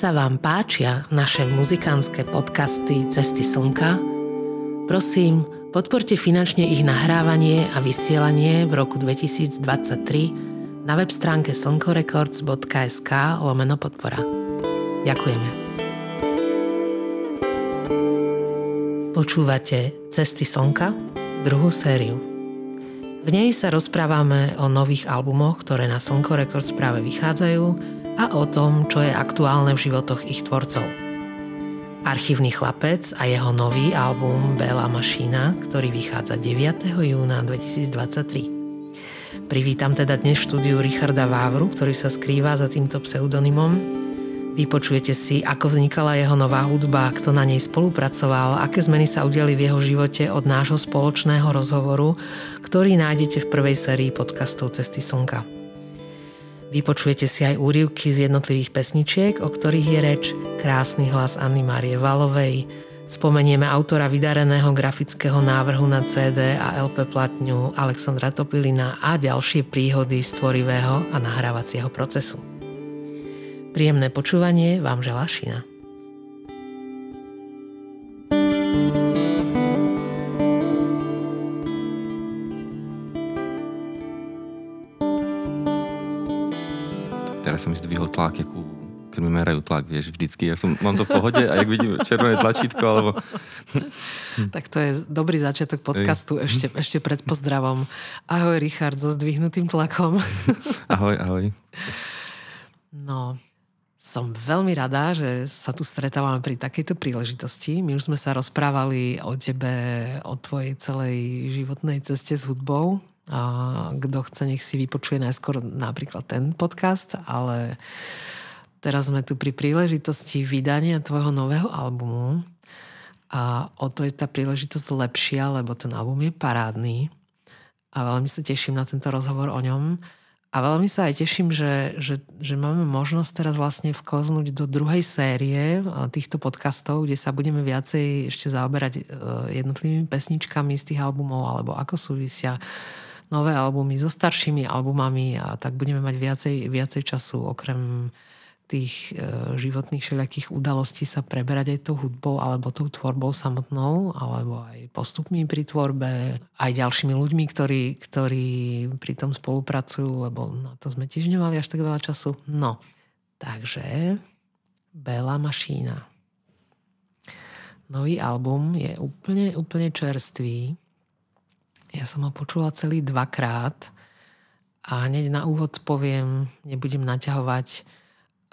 sa vám páčia naše muzikánske podcasty Cesty slnka, prosím, podporte finančne ich nahrávanie a vysielanie v roku 2023 na web stránke slnkorecords.sk lomeno podpora. Ďakujeme. Počúvate Cesty slnka, druhú sériu. V nej sa rozprávame o nových albumoch, ktoré na Slnko Records práve vychádzajú a o tom, čo je aktuálne v životoch ich tvorcov. Archívny chlapec a jeho nový album Bela mašina, ktorý vychádza 9. júna 2023. Privítam teda dnes v štúdiu Richarda Vávru, ktorý sa skrýva za týmto pseudonymom Vypočujete si, ako vznikala jeho nová hudba, kto na nej spolupracoval, aké zmeny sa udiali v jeho živote od nášho spoločného rozhovoru, ktorý nájdete v prvej sérii podcastov Cesty slnka. Vypočujete si aj úrivky z jednotlivých pesničiek, o ktorých je reč, krásny hlas Anny Marie Valovej, spomenieme autora vydareného grafického návrhu na CD a LP platňu Alexandra Topilina a ďalšie príhody z tvorivého a nahrávacieho procesu. Príjemné počúvanie vám želá Šina. Som zdvihol tlak, akú, keď mi merajú tlak, vieš, vždycky. Ja som, mám to v pohode a jak vidím červené tlačítko, alebo... tak to je dobrý začiatok podcastu ešte, ešte pred pozdravom. Ahoj, Richard, so zdvihnutým tlakom. ahoj, ahoj. No, som veľmi rada, že sa tu stretávame pri takejto príležitosti. My už sme sa rozprávali o tebe, o tvojej celej životnej ceste s hudbou. A kto chce, nech si vypočuje najskôr napríklad ten podcast, ale teraz sme tu pri príležitosti vydania tvojho nového albumu. A o to je tá príležitosť lepšia, lebo ten album je parádny. A veľmi sa teším na tento rozhovor o ňom. A veľmi sa aj teším, že, že, že máme možnosť teraz vlastne vkloznúť do druhej série týchto podcastov, kde sa budeme viacej ešte zaoberať e, jednotlivými pesničkami z tých albumov, alebo ako súvisia nové albumy so staršími albumami a tak budeme mať viacej, viacej času okrem tých e, životných všelijakých udalostí sa preberať aj tou hudbou alebo tou tvorbou samotnou, alebo aj postupmi pri tvorbe, aj ďalšími ľuďmi, ktorí, ktorí pri tom spolupracujú, lebo na to sme tiež nemali až tak veľa času. No, takže Bela mašína. Nový album je úplne, úplne čerstvý ja som ho počula celý dvakrát a hneď na úvod poviem, nebudem naťahovať,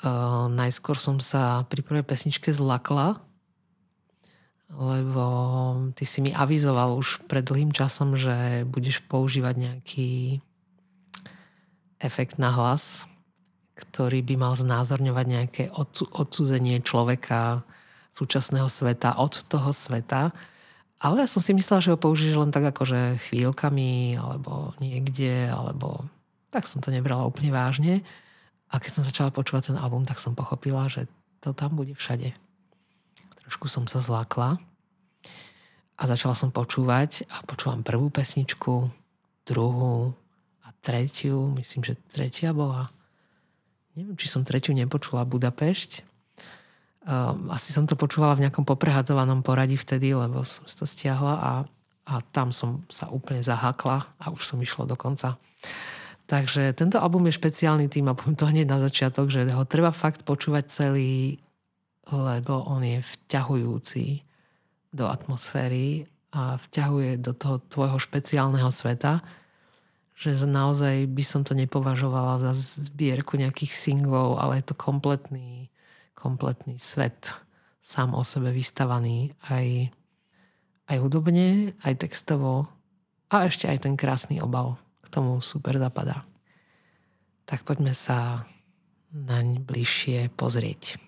uh, najskôr som sa pri prvej pesničke zlakla, lebo ty si mi avizoval už pred dlhým časom, že budeš používať nejaký efekt na hlas, ktorý by mal znázorňovať nejaké odsúzenie človeka súčasného sveta od toho sveta. Ale ja som si myslela, že ho použiješ len tak akože chvíľkami, alebo niekde, alebo tak som to nebrala úplne vážne. A keď som začala počúvať ten album, tak som pochopila, že to tam bude všade. Trošku som sa zlákla a začala som počúvať a počúvam prvú pesničku, druhú a tretiu, myslím, že tretia bola, neviem, či som tretiu nepočula Budapešť, asi som to počúvala v nejakom poprehadzovanom poradí vtedy, lebo som to stiahla a, a tam som sa úplne zahákla a už som išla do konca. Takže tento album je špeciálny tým a poviem to hneď na začiatok, že ho treba fakt počúvať celý, lebo on je vťahujúci do atmosféry a vťahuje do toho tvojho špeciálneho sveta, že naozaj by som to nepovažovala za zbierku nejakých singlov, ale je to kompletný kompletný svet sám o sebe vystavaný aj, aj hudobne, aj textovo a ešte aj ten krásny obal k tomu super zapadá. Tak poďme sa naň bližšie pozrieť.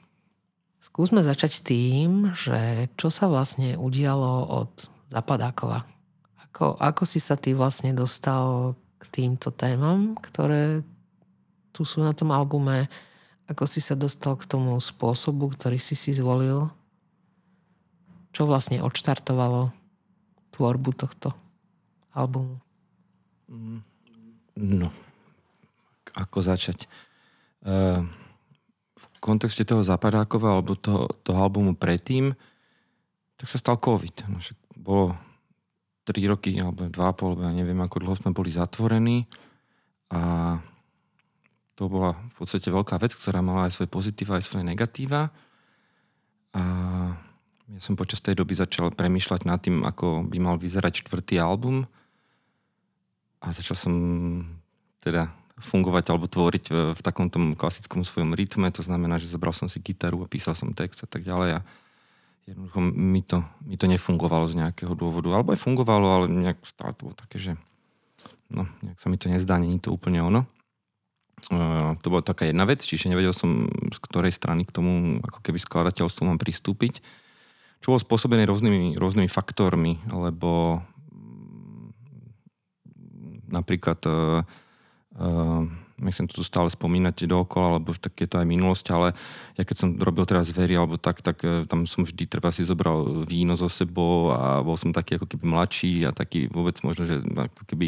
Skúsme začať tým, že čo sa vlastne udialo od Zapadákova. Ako, ako si sa ty vlastne dostal k týmto témam, ktoré tu sú na tom albume, ako si sa dostal k tomu spôsobu, ktorý si si zvolil? Čo vlastne odštartovalo tvorbu tohto albumu? No, ako začať? Uh, v kontexte toho Zapadákova alebo toho, toho albumu predtým, tak sa stal COVID. No, bolo 3 roky alebo 2,5, alebo ja neviem, ako dlho sme boli zatvorení a to bola v podstate veľká vec, ktorá mala aj svoje pozitíva, aj svoje negatíva. A ja som počas tej doby začal premýšľať nad tým, ako by mal vyzerať štvrtý album a začal som teda fungovať alebo tvoriť v, v takom tom klasickom svojom rytme, to znamená, že zobral som si gitaru a písal som text a tak ďalej a jednoducho mi to, mi to nefungovalo z nejakého dôvodu, alebo aj fungovalo, ale nejak stále to bolo také, že no, nejak sa mi to nezdá, není to úplne ono. Uh, to bola taká jedna vec, čiže nevedel som, z ktorej strany k tomu ako keby skladateľstvu mám pristúpiť. Čo bolo spôsobené rôznymi, rôznymi faktormi, lebo mm, napríklad uh, uh, nechcem to tu stále spomínať dookola, lebo tak je to aj minulosť, ale ja keď som robil teraz very alebo tak, tak uh, tam som vždy treba si zobral víno so sebou a bol som taký ako keby mladší a taký vôbec možno, že ako keby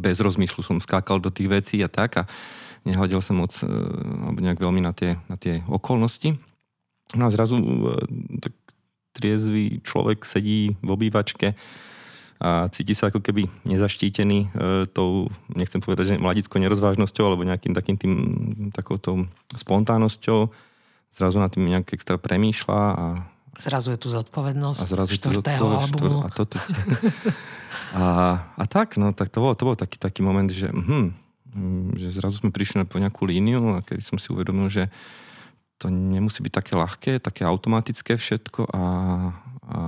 bez rozmyslu som skákal do tých vecí a tak a nehľadil som moc alebo nejak veľmi na tie, na tie okolnosti. No a zrazu tak triezvy človek sedí v obývačke a cíti sa ako keby nezaštítený e, tou, nechcem povedať, že mladickou nerozvážnosťou alebo nejakým takým tým, takouto spontánnosťou. Zrazu na tým nejak extra premýšľa a Zrazu je tu zodpovednosť a zrazu štvrtého albumu. a, toto, a, a tak, no, tak to bol, to bol taký, taký moment, že, hm, že zrazu sme prišli na nejakú líniu a kedy som si uvedomil, že to nemusí byť také ľahké, také automatické všetko a, a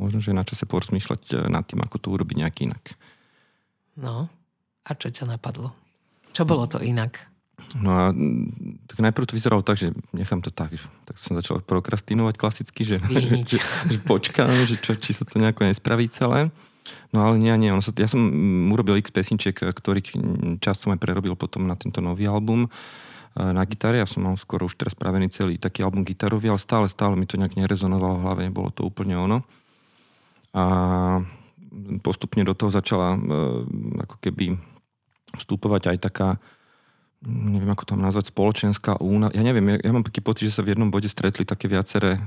možno, že je na čase porozmýšľať e, nad tým, ako to urobiť nejak inak. No, a čo ťa napadlo? Čo bolo to inak? No a tak najprv to vyzeralo tak, že nechám to tak. Tak som začal prokrastinovať klasicky, že, že, že, že počkám, že čo, či sa to nejako nespraví celé. No ale nie, nie. Ono sa, ja som urobil x pesniček, ktorých čas som aj prerobil potom na tento nový album. Uh, na gitare. Ja som mal skoro už teraz spravený celý taký album gitarový, ale stále, stále mi to nejak nerezonovalo v hlave, nebolo to úplne ono. A postupne do toho začala e, ako keby vstupovať aj taká neviem ako to nazvať, spoločenská úna. Ja neviem, ja, ja mám taký pocit, že sa v jednom bode stretli také viaceré e,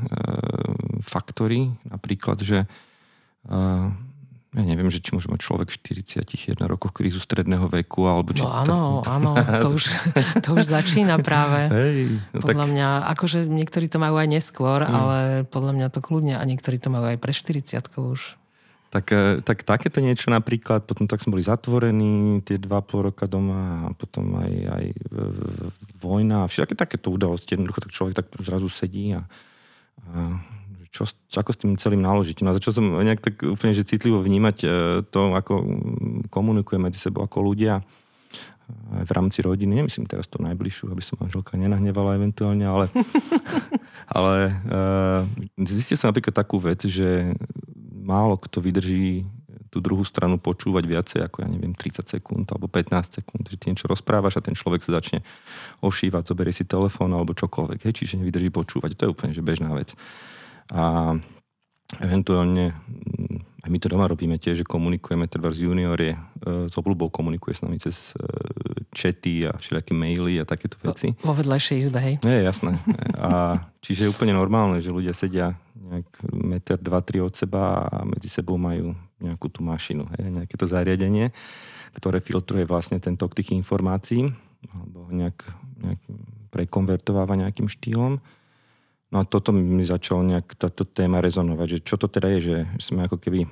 faktory, napríklad, že e, ja neviem, že či môže mať človek v 41 rokoch krízu stredného veku, alebo či... No áno, to... áno, to už, to už začína práve. Hej, no podľa tak... mňa, akože niektorí to majú aj neskôr, mm. ale podľa mňa to kľudne a niektorí to majú aj pre 40 už. Tak, e, tak takéto niečo napríklad, potom tak sme boli zatvorení tie dva pol roka doma a potom aj, aj vojna a všetky takéto udalosti. Jednoducho tak človek tak zrazu sedí a, a čo, ako s tým celým naložiť. No a začal som nejak tak úplne že citlivo vnímať e, to, ako komunikuje medzi sebou ako ľudia e, v rámci rodiny. Nemyslím teraz tú najbližšiu, aby som manželka nenahnevala eventuálne, ale, ale uh, zistil som napríklad takú vec, že málo kto vydrží tú druhú stranu počúvať viacej ako, ja neviem, 30 sekúnd alebo 15 sekúnd, že ty niečo rozprávaš a ten človek sa začne ošívať, zoberie si telefón alebo čokoľvek, hej, čiže nevydrží počúvať. To je úplne že bežná vec. A eventuálne mm, aj my to doma robíme tiež, že komunikujeme, treba z junior je, e, s obľubou komunikuje s nami cez čety a všelijaké maily a takéto veci. Vo vedľajšej izbe, hej? Nie, jasné. A čiže je úplne normálne, že ľudia sedia nejak meter, dva, tri od seba a medzi sebou majú nejakú tú mašinu, hej, nejaké to zariadenie, ktoré filtruje vlastne ten tok tých informácií alebo nejak, nejak prekonvertováva nejakým štýlom. No a toto mi začalo nejak táto téma rezonovať, že čo to teda je, že sme ako keby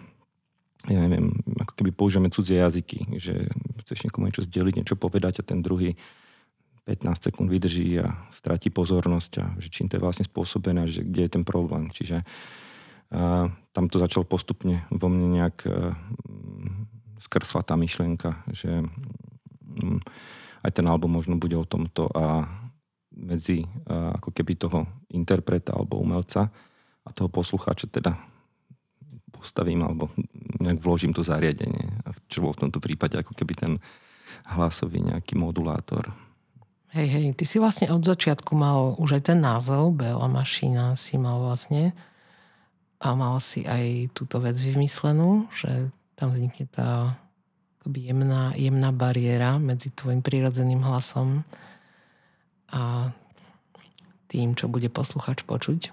ja neviem, ako keby používame cudzie jazyky, že chceš niekomu niečo zdeliť, niečo povedať a ten druhý 15 sekúnd vydrží a stratí pozornosť a že čím to je vlastne spôsobené, že kde je ten problém. Čiže uh, tam to začalo postupne vo mne nejak uh, skrsla tá myšlienka, že um, aj ten album možno bude o tomto a medzi ako keby toho interpreta alebo umelca a toho poslucháča teda postavím alebo nejak vložím to zariadenie. Čo bol v tomto prípade ako keby ten hlasový nejaký modulátor. Hej, hej, ty si vlastne od začiatku mal už aj ten názov, Bela mašina si mal vlastne a mal si aj túto vec vymyslenú, že tam vznikne tá jemná, jemná bariéra medzi tvojim prirodzeným hlasom a tým, čo bude posluchač počuť.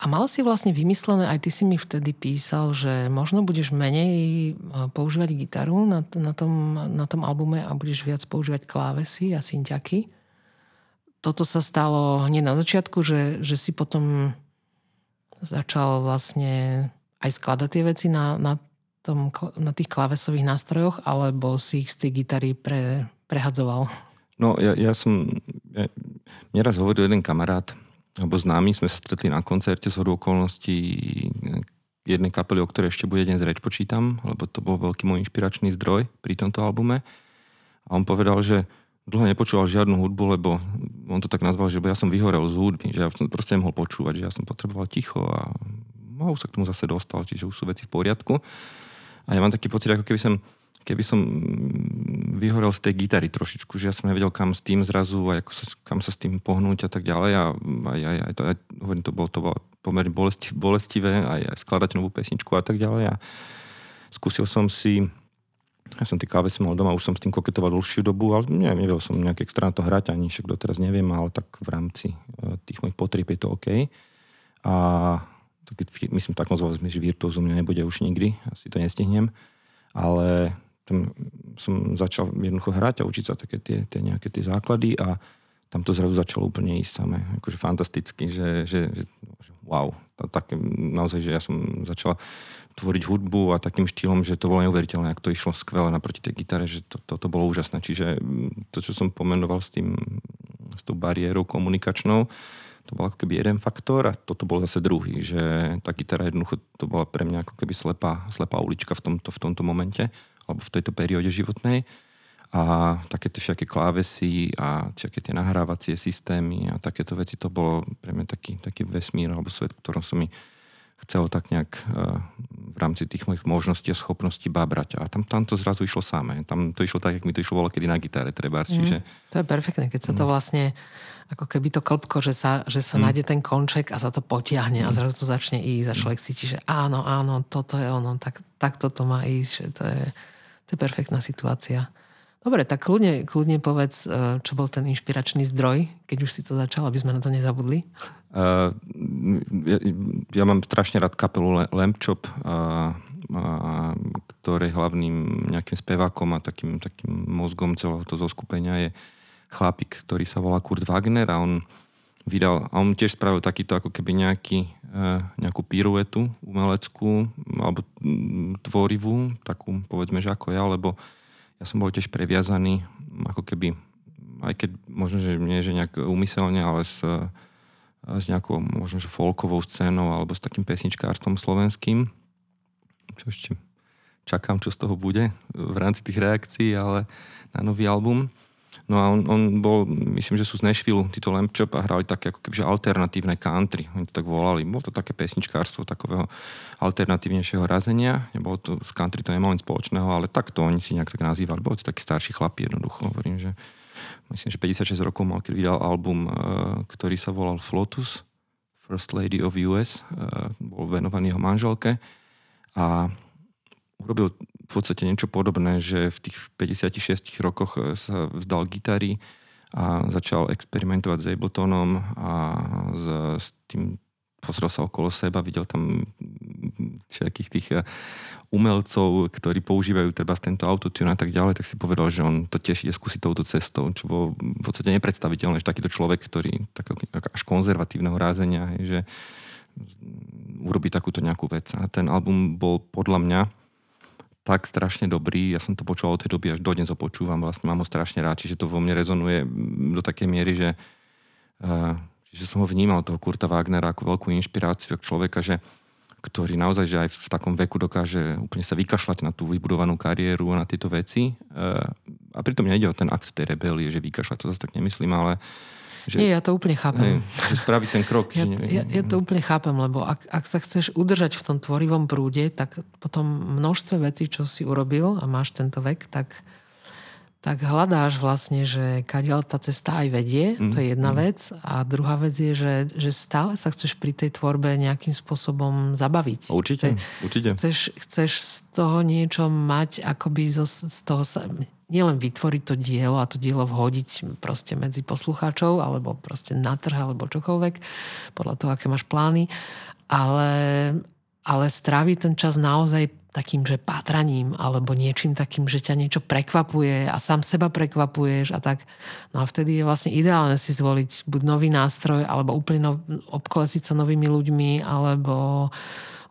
A mal si vlastne vymyslené, aj ty si mi vtedy písal, že možno budeš menej e, používať gitaru na, na, tom, na tom albume a budeš viac používať klávesy a synťaky. Toto sa stalo hneď na začiatku, že, že si potom začal vlastne aj skladať tie veci na, na, tom, na tých klávesových nástrojoch, alebo si ich z tej gitary pre, prehadzoval? No, ja, ja som... Ja, mne raz hovoril jeden kamarát, alebo známy, sme sa stretli na koncerte z hodou okolností jednej kapely, o ktorej ešte bude dnes reč počítam, lebo to bol veľký môj inšpiračný zdroj pri tomto albume. A on povedal, že dlho nepočúval žiadnu hudbu, lebo on to tak nazval, že ja som vyhorel z hudby, že ja som proste nemohol počúvať, že ja som potreboval ticho a, a už sa k tomu zase dostal, čiže už sú veci v poriadku. A ja mám taký pocit, ako keby som keby som vyhorel z tej gitary trošičku, že ja som nevedel kam s tým zrazu a ako sa, kam sa s tým pohnúť a tak ďalej. A aj, aj, aj, aj hovorím, to bolo, to bolo pomerne bolesti, bolestivé aj, aj skladať novú pesničku a tak ďalej. A skúsil som si ja som tie klávesy mal doma, už som s tým koketoval dlhšiu dobu, ale neviem, nevedel som nejak extra to hrať, ani však doteraz neviem, ale tak v rámci e, tých mojich potrieb je to OK. A myslím, tak moc že virtuózu mňa nebude už nikdy, asi to nestihnem, ale tam som začal jednoducho hrať a učiť sa také tie, tie nejaké tie základy a tam to zrazu začalo úplne ísť samé, akože fantasticky, že, že, že, že wow, to, také, naozaj, že ja som začal tvoriť hudbu a takým štýlom, že to bolo neuveriteľné, ako to išlo skvelé naproti tej gitare, že to, to, to bolo úžasné. Čiže to, čo som pomenoval s tým, s tou bariérou komunikačnou, to bol ako keby jeden faktor a toto bol zase druhý, že tá gitara jednoducho to bola pre mňa ako keby slepá, slepá ulička v tomto, v tomto momente alebo v tejto perióde životnej. A také tie všetky klávesy a všetky tie nahrávacie systémy a takéto veci, to bolo pre mňa taký, taký vesmír alebo svet, ktorom som mi chcel tak nejak uh, v rámci tých mojich možností a schopností babrať. A tam, tam to zrazu išlo samé. Tam to išlo tak, jak mi to išlo voľa kedy na gitare treba. Mm, čiže... To je perfektné, keď sa to mm. vlastne ako keby to klpko, že sa, že sa mm. nájde ten konček a sa to potiahne mm. a zrazu to začne ísť a človek si že áno, áno, toto je ono, tak, tak toto má ísť, že to je to je perfektná situácia. Dobre, tak kľudne, kľudne povedz, e, čo bol ten inšpiračný zdroj, keď už si to začal, aby sme na to nezabudli. Uh, ja, ja mám strašne rád kapelu Lampchop, uh, uh, ktorej hlavným nejakým spevákom a takým, takým mozgom celého toho zoskupenia je chlapík, ktorý sa volá Kurt Wagner a on vydal, a on tiež spravil takýto ako keby nejaký, e, nejakú piruetu umeleckú alebo tvorivú, takú povedzme, že ako ja, lebo ja som bol tiež previazaný ako keby, aj keď možno, že nie, že nejak umyselne, ale s, s nejakou možno, že folkovou scénou alebo s takým pesničkárstvom slovenským. Čo ešte čakám, čo z toho bude v rámci tých reakcií, ale na nový album. No a on, on bol, myslím, že sú z Nashville, títo Lampchop a hrali také ako kebyže alternatívne country. Oni to tak volali. Bolo to také pesničkárstvo takového alternatívnejšieho razenia. Nebolo to, z country to nemalo nic spoločného, ale takto oni si nejak tak nazývali. Boli to takí starší chlapi jednoducho. Hovorím, že myslím, že 56 rokov mal, keď vydal album, uh, ktorý sa volal Flotus, First Lady of US. Uh, bol venovaný jeho manželke. A urobil v podstate niečo podobné, že v tých 56 rokoch eh, sa vzdal gitary a začal experimentovať s Abletonom a s, s tým pozrel sa okolo seba, videl tam všetkých tých eh, umelcov, ktorí používajú treba tento autotune a tak ďalej, tak si povedal, že on to tiež ide skúsiť touto cestou, čo bolo v podstate nepredstaviteľné, že takýto človek, ktorý tak až konzervatívneho rázenia, že urobí takúto nejakú vec. A ten album bol podľa mňa tak strašne dobrý, ja som to počúval od tej doby, až dodnes ho počúvam, vlastne mám ho strašne rád, čiže to vo mne rezonuje do takej miery, že, uh, že som ho vnímal, toho Kurta Wagnera, ako veľkú inšpiráciu, ako človeka, že, ktorý naozaj, že aj v takom veku dokáže úplne sa vykašľať na tú vybudovanú kariéru a na tieto veci. Uh, a pritom nejde o ten akt tej rebelie, že vykašľať, to zase tak nemyslím, ale uh, že, Nie, ja to úplne chápem. Že spraviť ten krok. ja, ja, ja to úplne chápem, lebo ak, ak sa chceš udržať v tom tvorivom prúde, tak potom množstve vecí, čo si urobil a máš tento vek, tak, tak hľadáš vlastne, že kadiaľ tá cesta aj vedie, mm, to je jedna mm. vec. A druhá vec je, že, že stále sa chceš pri tej tvorbe nejakým spôsobom zabaviť. Určite, Chce, určite. Chceš, chceš z toho niečo mať, akoby zo, z toho sa nielen vytvoriť to dielo a to dielo vhodiť proste medzi poslucháčov alebo proste na trh alebo čokoľvek, podľa toho, aké máš plány, ale, ale stráviť ten čas naozaj takým, že pátraním alebo niečím takým, že ťa niečo prekvapuje a sám seba prekvapuješ a tak. No a vtedy je vlastne ideálne si zvoliť buď nový nástroj alebo úplne nov, obkolesiť sa novými ľuďmi alebo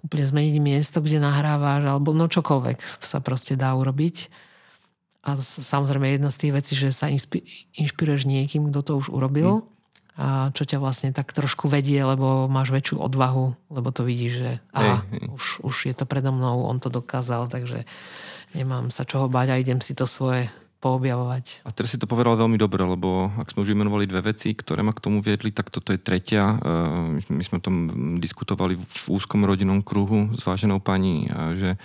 úplne zmeniť miesto, kde nahrávaš alebo no čokoľvek sa proste dá urobiť a samozrejme jedna z tých vecí, že sa inšpiruješ niekým, kto to už urobil a čo ťa vlastne tak trošku vedie, lebo máš väčšiu odvahu, lebo to vidíš, že aha, hey, hey. Už, už je to predo mnou, on to dokázal, takže nemám sa čoho báť a idem si to svoje poobjavovať. A teraz si to povedal veľmi dobre, lebo ak sme už vymenovali dve veci, ktoré ma k tomu viedli, tak toto je tretia. My sme o tom diskutovali v úzkom rodinnom kruhu s váženou pani, že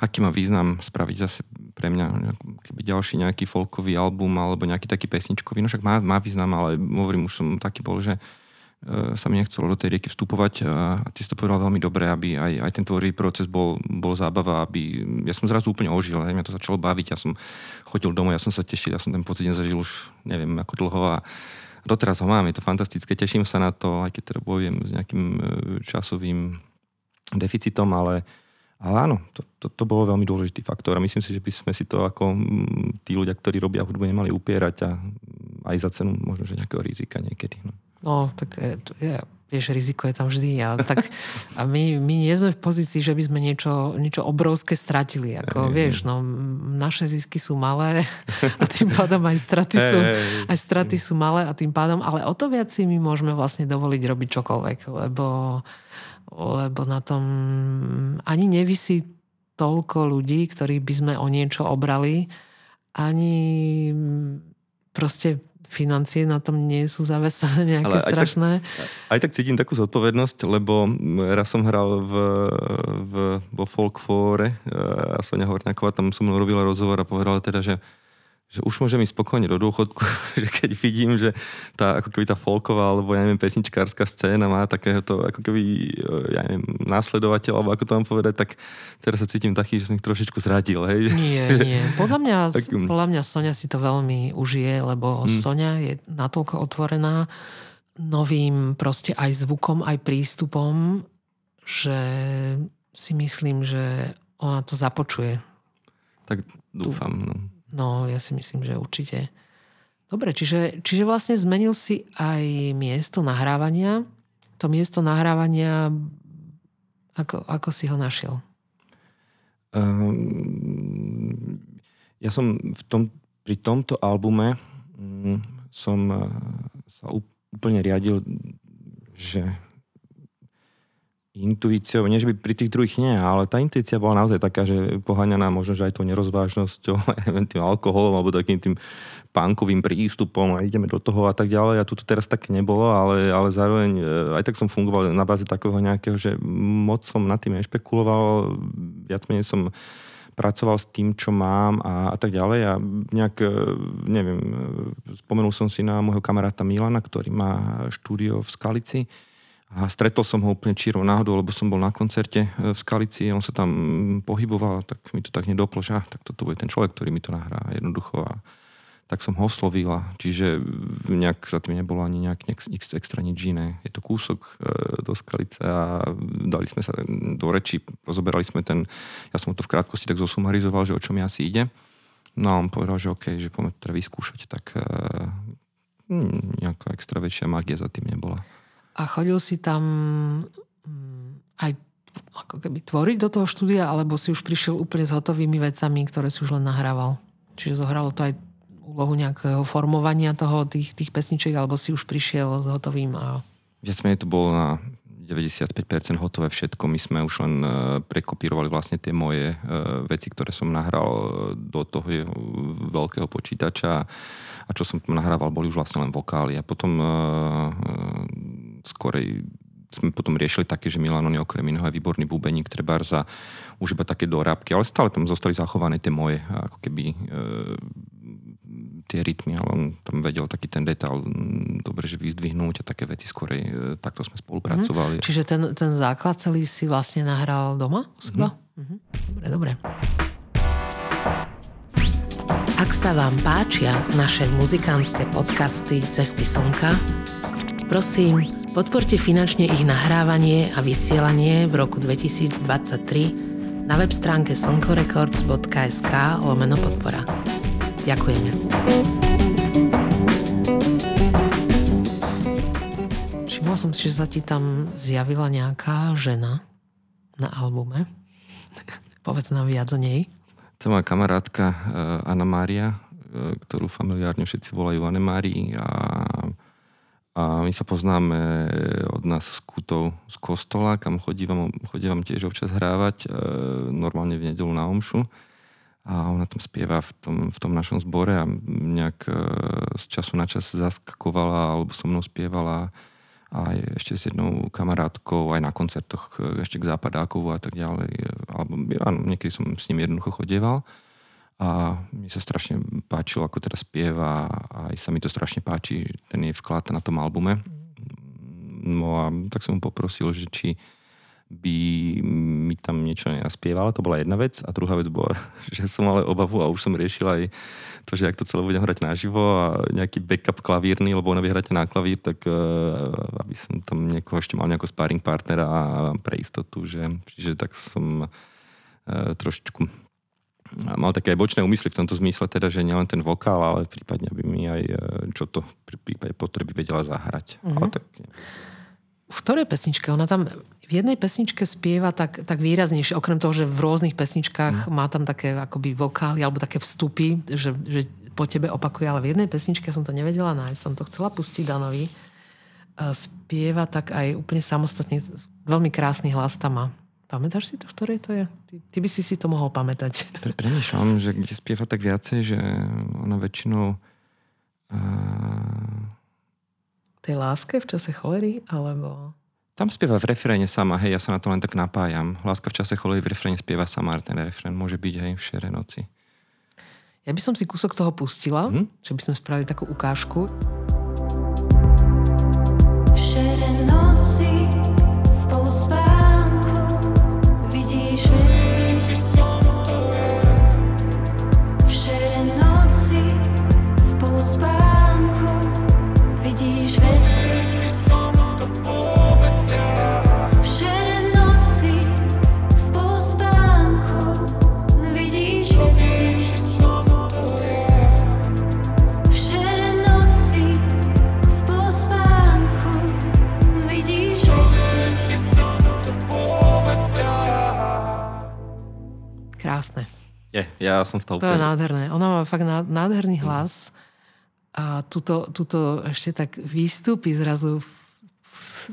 aký má význam spraviť zase pre mňa keby ďalší nejaký folkový album alebo nejaký taký pesničkový. No však má, má význam, ale hovorím, už som taký bol, že e, sa mi nechcelo do tej rieky vstupovať a ty si to povedal veľmi dobre, aby aj, aj ten tvorivý proces bol, bol zábava, aby ja som zrazu úplne ožil, aj mňa to začalo baviť, ja som chodil domov, ja som sa tešil, ja som ten pocit zažil už neviem ako dlho a doteraz ho mám, je to fantastické, teším sa na to, aj keď teda bojujem s nejakým e, časovým deficitom, ale ale áno, to, to, to bolo veľmi dôležitý faktor a myslím si, že by sme si to ako mm, tí ľudia, ktorí robia hudbu, nemali upierať a aj za cenu možno, že nejakého rizika niekedy. No, no tak je, je, vieš, riziko je tam vždy. A, tak, a my, my nie sme v pozícii, že by sme niečo, niečo obrovské stratili. Ako, hey, vieš, no, naše zisky sú malé a tým pádom aj straty, sú, aj straty sú malé a tým pádom, ale o to viac si my môžeme vlastne dovoliť robiť čokoľvek, lebo lebo na tom ani nevisí toľko ľudí, ktorých by sme o niečo obrali, ani proste financie na tom nie sú zavesené nejaké Ale aj strašné. Tak, aj tak cítim takú zodpovednosť, lebo raz som hral v, v, vo Folkfore a Sonia Horňáková tam som mnou robila rozhovor a povedala teda, že že už môžem ísť spokojne do dôchodku, že keď vidím, že tá, ako keby tá folková alebo ja neviem, pesničkárska scéna má takéhoto ako keby, e, ja neviem, následovateľ, alebo ako to mám povedať, tak teraz sa cítim taký, že som ich trošičku zradil, hej. Nie, nie. Podľa mňa, tak, podľa mňa Sonia si to veľmi užije, lebo hmm. Sonia je natoľko otvorená novým proste aj zvukom, aj prístupom, že si myslím, že ona to započuje. Tak dúfam, no. No, ja si myslím, že určite. Dobre, čiže, čiže vlastne zmenil si aj miesto nahrávania. To miesto nahrávania, ako, ako si ho našiel? Um, ja som v tom, pri tomto albume um, som uh, sa úplne riadil, že intuíciou, nie že by pri tých druhých nie, ale tá intuícia bola naozaj taká, že poháňaná možno, že aj tou nerozvážnosťou, tým alkoholom alebo takým tým pánkovým prístupom a ideme do toho a tak ďalej. A tu teraz tak nebolo, ale, ale zároveň e, aj tak som fungoval na báze takého nejakého, že moc som nad tým nešpekuloval, viac menej som pracoval s tým, čo mám a, a tak ďalej a nejak, e, neviem, e, spomenul som si na môjho kamaráta Milana, ktorý má štúdio v Skalici, a stretol som ho úplne čírou náhodou, lebo som bol na koncerte e, v Skalici, on sa tam pohyboval, tak mi to tak nedoplo, že ah, tak toto bude ten človek, ktorý mi to nahrá jednoducho a tak som ho oslovil a čiže nejak za tým nebolo ani nejak extra nič iné. Je to kúsok e, do Skalice a dali sme sa do reči, rozoberali sme ten, ja som to v krátkosti tak zosumarizoval, že o čom mi asi ide. No a on povedal, že OK, že poďme teda vyskúšať, tak e, nejaká extra väčšia magia za tým nebola a chodil si tam mm, aj ako keby tvoriť do toho štúdia, alebo si už prišiel úplne s hotovými vecami, ktoré si už len nahrával? Čiže zohralo to aj úlohu nejakého formovania toho, tých, tých pesničiek, alebo si už prišiel s hotovým a... Viac menej to bolo na 95% hotové všetko. My sme už len e, prekopírovali vlastne tie moje e, veci, ktoré som nahral e, do toho veľkého počítača a čo som tam nahrával, boli už vlastne len vokály. A potom skorej sme potom riešili také, že Milano je okrem iného aj výborný bubeník, treba za už iba také dorábky, ale stále tam zostali zachované tie moje, ako keby e, tie rytmy, ale on tam vedel taký ten detail dobre, že vyzdvihnúť a také veci skorej, e, takto sme spolupracovali. Mm, čiže ten, ten základ celý si vlastne nahral doma u seba? Mm-hmm. Dobre, dobre. Ak sa vám páčia naše muzikánske podcasty Cesty slnka, prosím, podporte finančne ich nahrávanie a vysielanie v roku 2023 na web stránke slnkorecords.sk lomeno podpora. Ďakujeme. Všimla som si, že sa ti tam zjavila nejaká žena na albume. Povedz nám viac o nej. To je moja kamarátka uh, Anna Mária, uh, ktorú familiárne všetci volajú Anne Mári a, a my sa poznáme od nás z kútov z kostola, kam chodívam, chodívam tiež občas hrávať, uh, normálne v nedelu na omšu. A ona tam spieva v tom, v tom našom zbore a nejak z času na čas zaskakovala alebo so mnou spievala. Aj ešte s jednou kamarátkou, aj na koncertoch ešte k západákov a tak ďalej. Alebo, áno, niekedy som s ním jednoducho chodieval a mi sa strašne páčilo, ako teraz spieva a aj sa mi to strašne páči, ten jej vklad na tom albume. No a tak som mu poprosil, že či by mi tam niečo nenaspievala, to bola jedna vec. A druhá vec bola, že som ale obavu a už som riešil aj to, že ak to celé budem hrať naživo a nejaký backup klavírny, lebo ona vyhráte na klavír, tak uh, aby som tam niekoho ešte mal nejakého sparring partnera a pre istotu, že, že tak som uh, trošičku mal také bočné úmysly v tomto zmysle, teda, že nielen ten vokál, ale prípadne by mi aj čo to pri prípade potreby vedela zahrať. Mm-hmm. Ale tak, v ktorej pesničke? Ona tam v jednej pesničke spieva tak, tak výraznejšie, okrem toho, že v rôznych pesničkách mm. má tam také akoby vokály alebo také vstupy, že, že po tebe opakuje, ale v jednej pesničke som to nevedela nájsť, som to chcela pustiť Danovi. Spieva tak aj úplne samostatne, veľmi krásny hlas tam má. Pamätáš si to, v ktorej to je? Ty, ty by si si to mohol pamätať. Pre, premýšľam, že kde spieva tak viacej, že ona väčšinou uh tej láske v čase cholery, alebo... Tam spieva v refréne sama, hej, ja sa na to len tak napájam. Láska v čase cholery v refréne spieva sama, ten refrén môže byť aj v šere noci. Ja by som si kúsok toho pustila, hm? že by sme spravili takú ukážku. Je, ja som v To je nádherné. Ona má fakt nádherný hlas a tuto, tuto ešte tak výstupy zrazu v,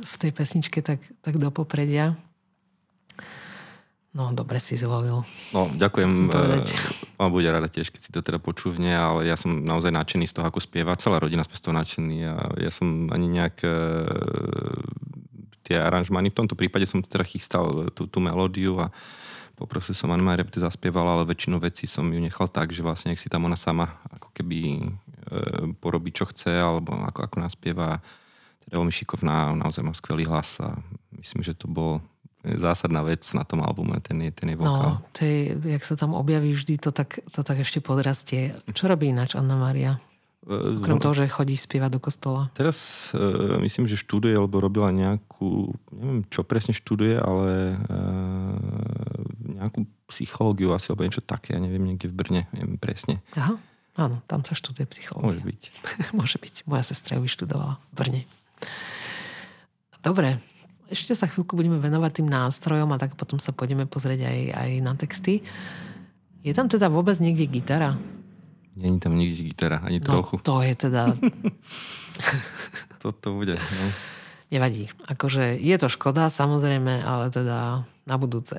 v tej pesničke tak, tak do popredia. No, dobre si zvolil. No, ďakujem. Mám bude rada tiež, keď si to teda počúvne, ale ja som naozaj nadšený z toho, ako spieva. Celá rodina sme z toho nadšení a ja som ani nejak e, tie aranžmány, v tomto prípade som teda chystal tú, tú melódiu a Poprosil som Anne aby to zaspievala, ale väčšinu vecí som ju nechal tak, že vlastne nech si tam ona sama ako keby e, porobí, čo chce, alebo ako, ako naspieva. Teda veľmi šikovná, naozaj má skvelý hlas a myslím, že to bol zásadná vec na tom albume, ten je, ten je vokál. No, tej, jak sa tam objaví vždy, to tak, to tak ešte podrastie. Čo robí ináč Anna Maria? Okrem no, toho, že chodí spievať do kostola. Teraz uh, myslím, že študuje, alebo robila nejakú, neviem čo presne študuje, ale uh, nejakú psychológiu asi, alebo niečo také, ja neviem, niekde v Brne, neviem presne. Aha, áno, tam sa študuje psychológia. Môže byť. Môže byť. Moja sestra ju vyštudovala v Brne. Dobre, ešte sa chvíľku budeme venovať tým nástrojom a tak potom sa pôjdeme pozrieť aj, aj na texty. Je tam teda vôbec niekde gitara? Není tam nikde gitara, ani no, trochu. to je teda... Toto bude, no. Nevadí. Akože je to škoda, samozrejme, ale teda na budúce.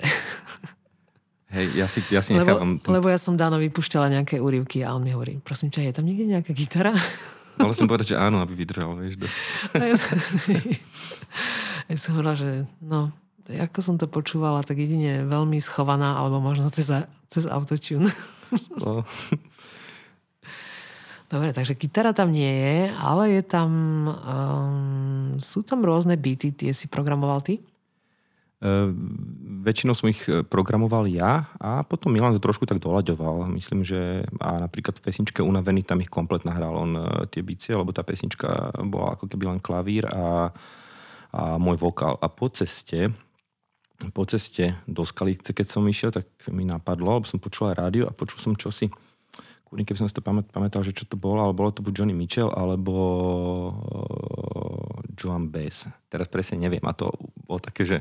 Hej, ja si, ja si nechávam... Lebo, lebo ja som Dánovi púšťala nejaké úryvky a on mi hovorí, prosím ťa, je tam niekde nejaká gitara? Mala som povedať, že áno, aby vydržal, vieš. Do... ja, som, ja som hovorila, že no, ako som to počúvala, tak jedine veľmi schovaná, alebo možno cez, cez autotune. No. Dobre, takže gitara tam nie je, ale je tam... Um, sú tam rôzne beaty, tie si programoval ty? Väčšinou som ich programoval ja a potom Milan to trošku tak doľaďoval. Myslím, že a napríklad v pesničke Unavený tam ich komplet nahral on tie bicie, lebo tá pesnička bola ako keby len klavír a, a môj vokál. A po ceste po ceste do Skalice, keď som išiel, tak mi napadlo, lebo som počul aj rádio a počul som čosi. Kúrne, keby som si to pamätal, že čo to bolo, ale bolo to buď Johnny Mitchell, alebo uh, Joan Bass. Teraz presne neviem. A to bolo také, že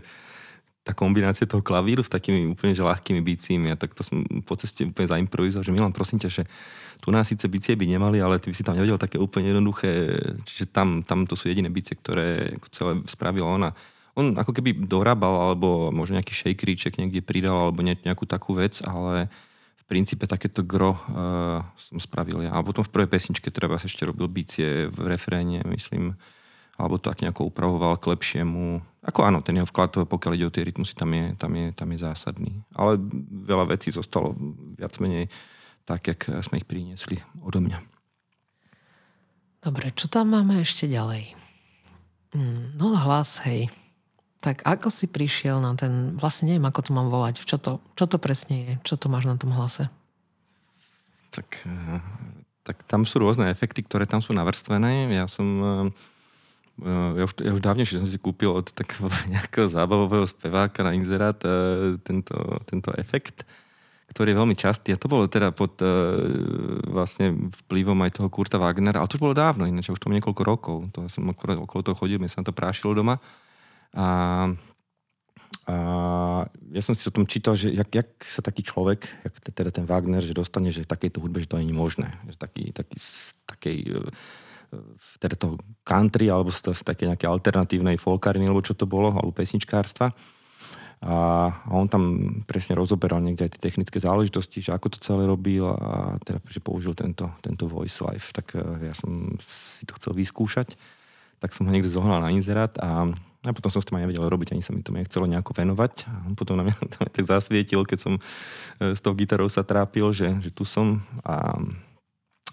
tá kombinácia toho klavíru s takými úplne že ľahkými bicími a tak to som po ceste úplne zaimprovizoval, že Milan, prosím ťa, že tu nás síce bicie by nemali, ale ty by si tam nevedel také úplne jednoduché, čiže tam, tam to sú jediné bicie, ktoré celé spravila ona. On ako keby dorábal, alebo možno nejaký shakeríček niekde pridal, alebo nejakú takú vec, ale v princípe takéto gro uh, som spravil ja. A potom v prvej pesničke treba ešte robil bicie v refréne, myslím, alebo tak nejako upravoval k lepšiemu. Ako áno, ten jeho vklad, pokiaľ ide o tie rytmusy, tam je, tam je, tam je zásadný. Ale veľa vecí zostalo viac menej tak, jak sme ich priniesli odo mňa. Dobre, čo tam máme ešte ďalej? Mm, no hlas, hej. Tak ako si prišiel na ten, vlastne neviem, ako to mám volať, čo to, čo to presne je, čo to máš na tom hlase? Tak, eh, tak tam sú rôzne efekty, ktoré tam sú navrstvené. Ja som eh, ja už, ja už dávnejšie som si kúpil od takého nejakého zábavového speváka na inzerát uh, tento, tento efekt, ktorý je veľmi častý. A to bolo teda pod uh, vlastne vplyvom aj toho Kurta Wagnera, ale to už bolo dávno, ináč už to niekoľko rokov. To som okolo, okolo toho chodil, mi sa na to prášilo doma. A, a ja som si o tom čítal, že jak, jak sa taký človek, jak teda ten Wagner, že dostane, že v takejto hudbe, že to nie je možné. Že taký, taký, takej, teda toho country alebo z, z také nejaké alternatívnej folkariny, alebo čo to bolo, alebo pesničkárstva. A, a on tam presne rozoberal niekde aj tie technické záležitosti, že ako to celé robil a teda, že použil tento, tento voice life. Tak e, ja som si to chcel vyskúšať, tak som ho niekde zohnal na inzerát a, a potom som s tým aj nevedel robiť, ani sa mi to nechcelo nejako venovať. A on potom na mňa tak zasvietil, keď som e, s tou gitarou sa trápil, že, že tu som a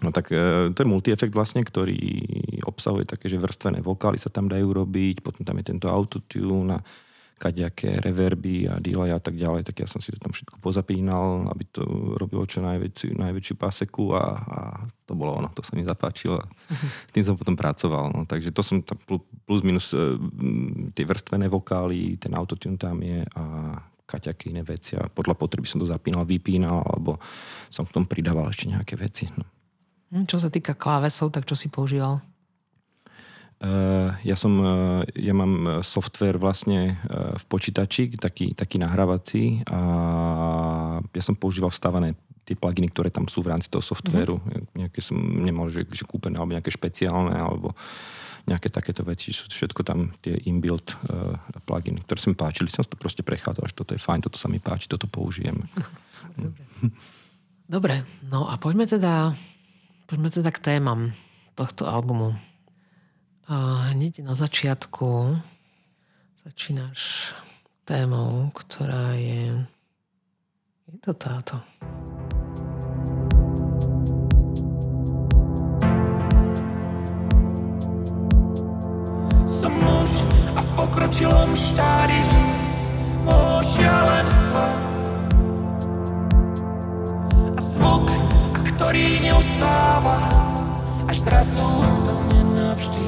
No tak e, to je multi-efekt vlastne, ktorý obsahuje také, že vrstvené vokály sa tam dajú robiť, potom tam je tento autotune a kaďaké reverby a delay a tak ďalej, tak ja som si to tam všetko pozapínal, aby to robilo čo najväčšiu, najväčšiu paseku a, a to bolo ono, to sa mi zapáčilo tým som potom pracoval. No. Takže to som tam plus minus e, tie vrstvené vokály, ten autotune tam je a kaťaké iné veci a podľa potreby som to zapínal, vypínal alebo som k tomu pridával ešte nejaké veci. No. Hm, čo sa týka klávesov, tak čo si používal? Uh, ja som, uh, ja mám software vlastne v počítači, taký, taký nahrávací a ja som používal vstávané tie pluginy, ktoré tam sú v rámci toho softvéru. Mm-hmm. Nejaké som nemal, že, že kúpené, alebo nejaké špeciálne, alebo nejaké takéto veci. Sú všetko tam tie inbuilt uh, pluginy, ktoré sa mi páčili. Som to proste prechádzal, že toto je fajn, toto sa mi páči, toto použijem. Dobre. Dobre, no a poďme teda Poďme teda k témam tohto albumu. A hneď na začiatku začínaš témou, ktorá je... Je to táto. Som muž a v pokročilom štádii môjho šialenstva a zvuk ktorý neustáva, až zrazu ustane navždy.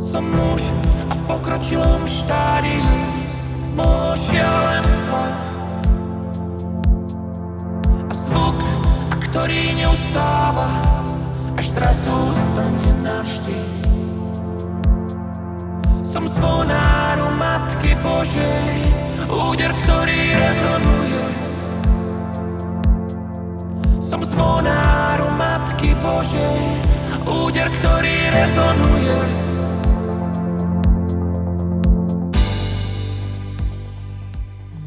Som muž a v pokročilom štádiu môjho šialenstva. A zvuk, a ktorý neustáva, až zrazu ustane navždy. Som zvonáru Matky Božej, úder, ktorý rezonuje som zvonáru Matky Božej, úder, ktorý rezonuje.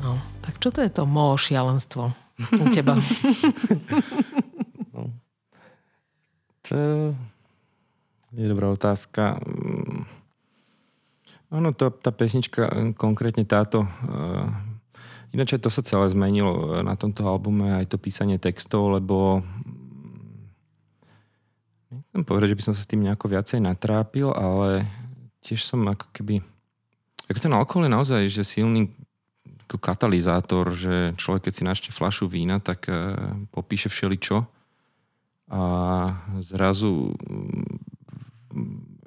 No, tak čo to je to mo šialenstvo u teba? no. To je dobrá otázka. Áno, tá pesnička, konkrétne táto, Ináč to sa celé zmenilo e, na tomto albume, aj to písanie textov, lebo mm, nechcem povedať, že by som sa s tým nejako viacej natrápil, ale tiež som ako keby Ako ten alkohol je naozaj že silný ako katalizátor, že človek, keď si našte flašu vína, tak uh, popíše všeličo a zrazu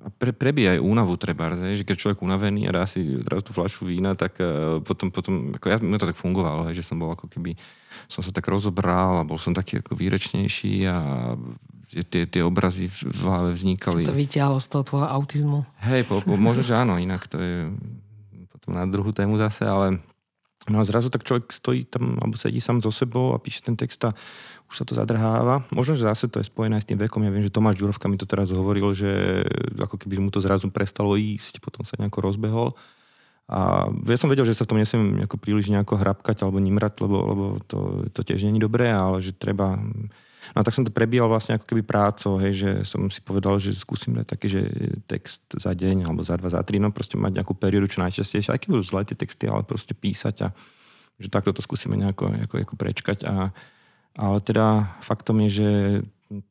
a pre, prebíja aj únavu treba, že keď človek unavený a dá si zrazu tú flašu vína, tak uh, potom, potom ako ja, mne to tak fungovalo, že som bol ako keby, som sa tak rozobral a bol som taký ako výrečnejší a tie, tie obrazy v hlave vznikali. Čo to vyťahlo z toho tvojho autizmu? Hej, po, po, možno, že áno, inak to je potom na druhú tému zase, ale no a zrazu tak človek stojí tam, alebo sedí sám so sebou a píše ten text a už sa to zadrháva. Možno, že zase to je spojené aj s tým vekom. Ja viem, že Tomáš Ďurovka mi to teraz hovoril, že ako keby mu to zrazu prestalo ísť, potom sa nejako rozbehol. A ja som vedel, že sa v tom nesmiem nejako príliš nejako hrabkať alebo nimrať, lebo, lebo to, to tiež není dobré, ale že treba No tak som to prebíjal vlastne ako keby prácou, hej, že som si povedal, že skúsim dať taký, že text za deň alebo za dva, za tri, no proste mať nejakú periódu čo najčastejšie, aj keď budú zlé tie texty, ale proste písať a že takto to skúsime nejako, nejako, nejako prečkať. A, ale teda faktom je, že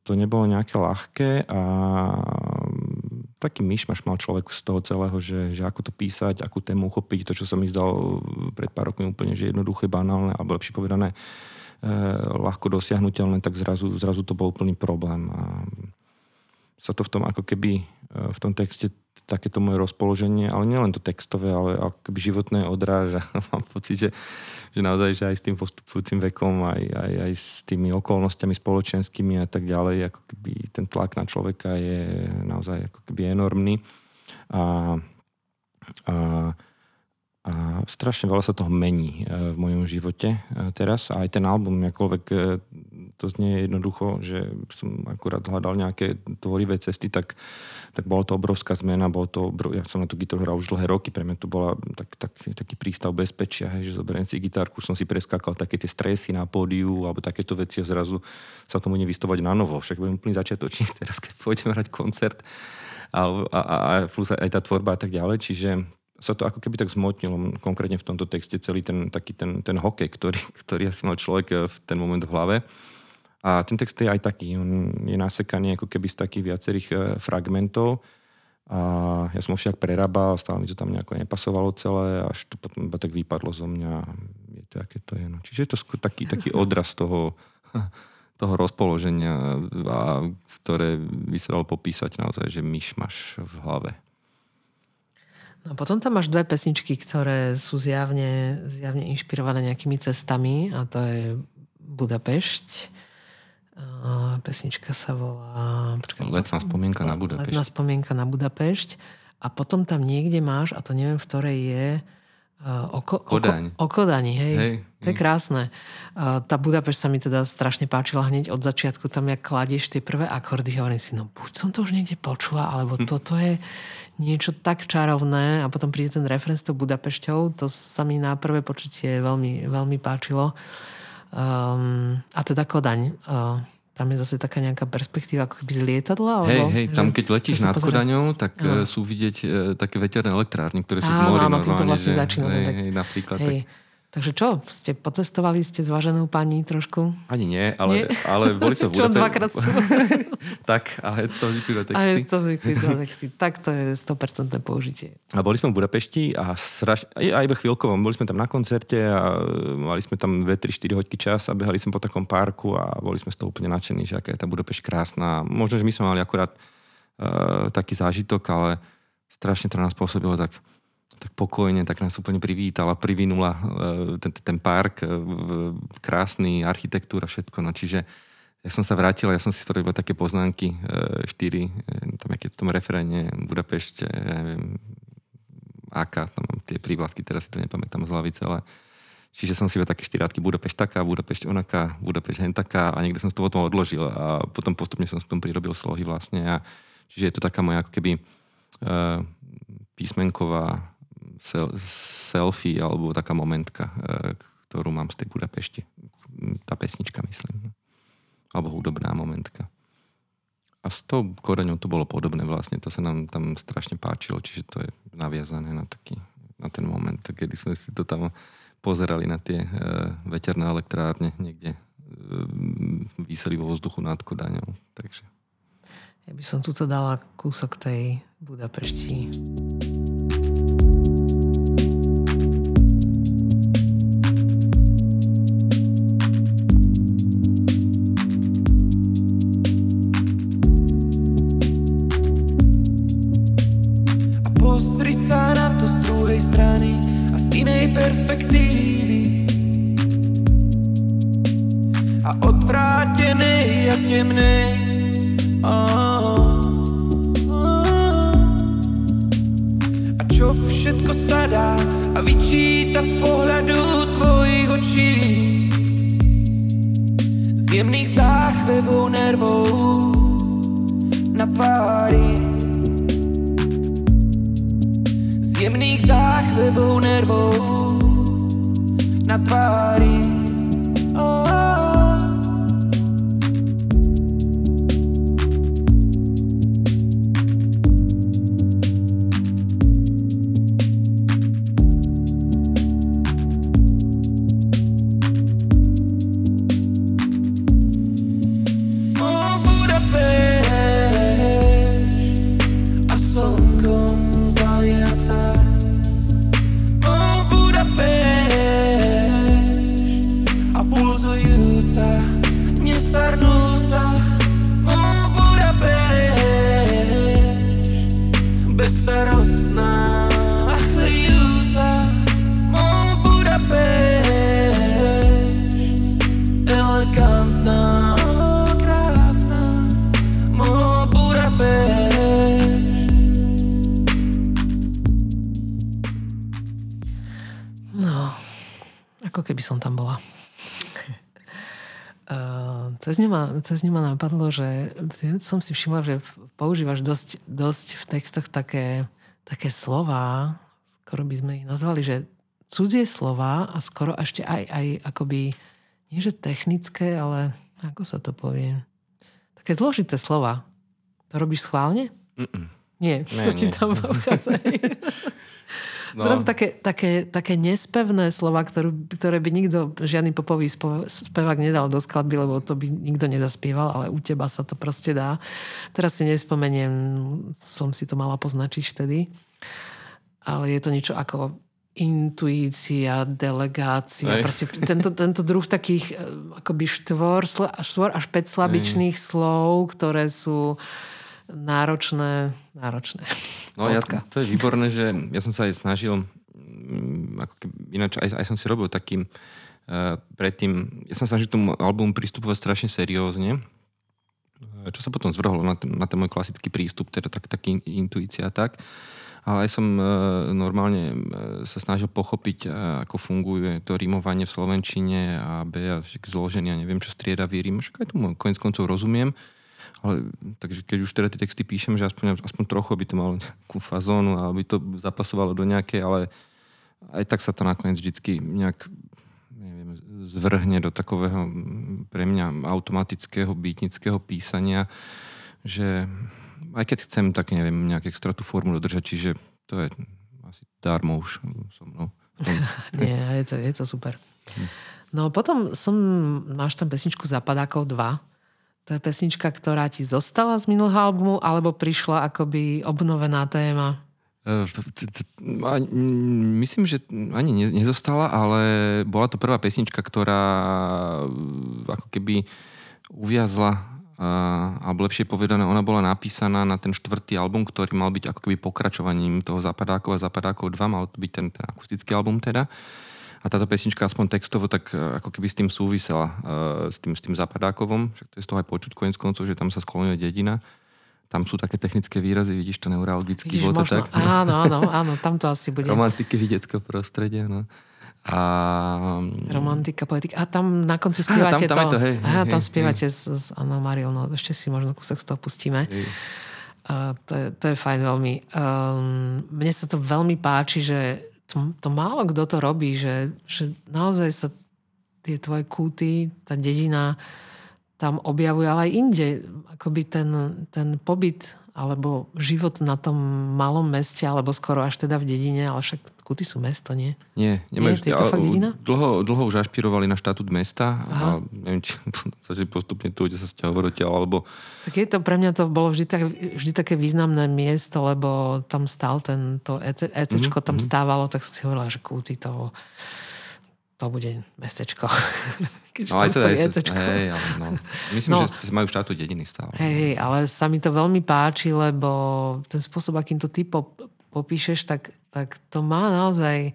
to nebolo nejaké ľahké a taký myšmaš mal človek z toho celého, že, že ako to písať, akú tému uchopiť, to, čo som mi zdal pred pár rokmi úplne, že jednoduché, banálne, alebo lepšie povedané, Eh, ľahko dosiahnutelné, tak zrazu, zrazu to bol plný problém. A sa to v tom ako keby eh, v tom texte takéto moje rozpoloženie, ale nielen to textové, ale ako keby životné odráža. Mám pocit, že, že naozaj, že aj s tým postupujúcim vekom, aj, aj, aj s tými okolnostiami spoločenskými a tak ďalej, ako keby ten tlak na človeka je naozaj ako keby enormný. A, a a strašne veľa sa toho mení e, v mojom živote e, teraz. A aj ten album, akoľvek e, to znie jednoducho, že som akurát hľadal nejaké tvorivé cesty, tak, tak bola to obrovská zmena. Bol to, ja som na tú gitaru hral už dlhé roky, pre mňa to bola tak, tak, taký prístav bezpečia, hej, že zoberiem si gitárku, som si preskákal také tie stresy na pódiu alebo takéto veci a zrazu sa tomu nevystovať na novo. Však budem úplný začiatočník teraz, keď pôjdem hrať koncert a, a, a, a aj tá tvorba a tak ďalej. Čiže sa to ako keby tak zmotnilo, konkrétne v tomto texte celý ten taký ten, ten hokej, ktorý, ktorý asi mal človek eh, v ten moment v hlave. A ten text je aj taký, on je nasekaný ako keby z takých viacerých eh, fragmentov. A ja som ho však prerábal, stále mi to tam nejako nepasovalo celé, až to potom iba tak vypadlo zo mňa. Je to, aké to je. No. Čiže je to skôr taký, taký odraz toho, toho rozpoloženia, a, ktoré by sa dalo popísať naozaj, že myš máš v hlave. No potom tam máš dve pesničky, ktoré sú zjavne, zjavne inšpirované nejakými cestami a to je Budapešť. Pesnička sa volá... Počkaj, letná spomienka na Budapešť. Letná spomienka na Budapešť. A potom tam niekde máš, a to neviem, v ktorej je, oko, Kodaň. Oko, o Kodani, hej. hej. To je krásne. Tá Budapešť sa mi teda strašne páčila hneď od začiatku. Tam, jak kladieš tie prvé akordy, hovorím si, no buď som to už niekde počula, alebo hm. toto je niečo tak čarovné a potom príde ten referenc s tou Budapešťou. To sa mi na prvé počutie veľmi, veľmi páčilo. Um, a teda Kodaň. Uh, tam je zase taká nejaká perspektíva ako keby z lietadla? Hej, hej, tam keď letíš nad Kodaňou, tak no. sú vidieť uh, také veterné elektrárny, ktoré sú v mori. Áno, to vlastne že, začína. Hej, hej, napríklad. Hej. Tak Takže čo, ste pocestovali ste s váženou pani trošku? Ani nie, ale, nie? ale boli sme v Čo dvakrát Tak, a hec to vznikli texty. A hec to vznikli texty. Tak to je 100% použitie. A boli sme v Budapešti a, sraž... a iba chvíľkovo. Boli sme tam na koncerte a mali sme tam 2-3-4 hodky čas a behali sme po takom parku a boli sme z toho úplne nadšení, že aká je tá Budapešť krásna. Možno, že my sme mali akurát uh, taký zážitok, ale strašne to nás pôsobilo tak tak pokojne, tak nás úplne privítala, privinula e, ten, ten park, e, krásny, architektúra, všetko. No, čiže ja som sa vrátil, ja som si spravil iba také poznámky, e, štyri, tam je v tom referéne, Budapešť, aká, tam mám tie prívlasky, teraz si to nepamätám z hlavice, ale Čiže som si iba také štyrátky Budapešť taká, Budapešť onaká, Budapešť hen taká a niekde som to potom odložil a potom postupne som s tom prirobil slohy vlastne. A, čiže je to taká moja ako keby uh, písmenková selfie alebo taká momentka, e, ktorú mám z tej Budapešti. Tá pesnička, myslím. Alebo hudobná momentka. A s tou koreňou to bolo podobné vlastne. To sa nám tam strašne páčilo, čiže to je naviazané na, taký, na ten moment, kedy sme si to tam pozerali na tie uh, veterné elektrárne niekde uh, vyseli vo vzduchu nad Kodaňou. Takže. Ja by som tu dala kúsok tej Budapešti. A odvrátený a temný. A čo všetko sa dá a vyčítať z pohľadu tvojich očí. Z jemných záchvevov nervov na tvári. Z jemných záchvevov nervov na tvári. Cez ňu, ma, cez ňu ma napadlo, že som si všimla, že používaš dosť, dosť v textoch také, také slova, skoro by sme ich nazvali, že cudzie slova a skoro ešte aj, aj akoby, nie že technické, ale ako sa to povie? Také zložité slova. To robíš schválne? Mm-mm. Nie, nie, to ti tam No. Zrazu také, také, také nespevné slova, ktorú, ktoré by nikto, žiadny popový spevák nedal do skladby, lebo to by nikto nezaspieval, ale u teba sa to proste dá. Teraz si nespomeniem, som si to mala poznačiť vtedy. Ale je to niečo ako intuícia, delegácia. Proste tento, tento druh takých eh, akoby štvor, štvor až 5 slabičných Ej. slov, ktoré sú náročné, náročné. No ja, to je výborné, že ja som sa aj snažil, mm, ako keby, ináč aj, aj som si robil takým uh, predtým, ja som snažil tomu albumu pristupovať strašne seriózne, eh, čo sa potom zvrhlo na ten, na ten môj klasický prístup, teda tak, taký intuícia a tak. Ale aj som e, normálne e, sa snažil pochopiť, e, ako funguje to rímovanie v Slovenčine a B a zloženie, a neviem čo strieda rím. Však aj tomu konec koncov rozumiem. Ale, takže keď už teda tie texty píšem, že aspoň, aspoň trochu by to malo nejakú fazónu a aby to zapasovalo do nejakej, ale aj tak sa to nakoniec vždycky nejak neviem, zvrhne do takového pre mňa automatického bytnického písania, že aj keď chcem, tak neviem, nejak extra tú formu dodržať, čiže to je asi darmo už so mnou. Nie, je to, je to super. Hm. No potom som, máš tam pesničku Zapadákov 2, to je pesnička, ktorá ti zostala z minulého albumu, alebo prišla akoby obnovená téma? E, myslím, že ani nezostala, ale bola to prvá pesnička, ktorá e, ako keby uviazla alebo lepšie povedané, ona bola napísaná na ten štvrtý album, ktorý mal byť ako keby pokračovaním toho Zapadákov a Zapadákov 2, mal to byť ten, ten akustický album teda. A táto pesnička aspoň textovo tak e, ako keby s tým súvisela, uh, s, tým, s tým Zapadákovom, však to je z toho aj počuť konec koncov, že tam sa skloňuje dedina. Tam sú také technické výrazy, vidíš to neurologický možno, tak? Áno, áno, áno, tam to asi bude. Romantiky vidieckého prostredia, no. A... Romantika, poetika. A tam na konci spievate tam, tam to. to hej, Aha, tam hej, spievate hej. s, s Anou Mariou, no ešte si možno kúsok z toho pustíme. Hej. Uh, to, je, to je fajn veľmi. Um, mne sa to veľmi páči, že to, to málo kto to robí, že, že naozaj sa tie tvoje kúty, tá dedina tam objavuje, ale aj inde. Akoby ten, ten pobyt alebo život na tom malom meste, alebo skoro až teda v dedine, ale však Kuty sú mesto, nie? Nie, nemajú. Nie, je to fakt dedina? Dlho, dlho už ašpirovali na štatút mesta Aha. a neviem, či si postupne tu, kde sa stiahovať alebo... Tak je to, pre mňa to bolo vždy, tak, vždy také významné miesto, lebo tam stál ten, to EC, ECčko, mm-hmm. tam mhm. stávalo, tak si hovorila, že Kuty to to bude mestečko. Keď no, aj to je, hej, ale no. Myslím, no, že majú štátu dediny stále. Hej, ale sa mi to veľmi páči, lebo ten spôsob, akým to ty popíšeš, tak, tak to má naozaj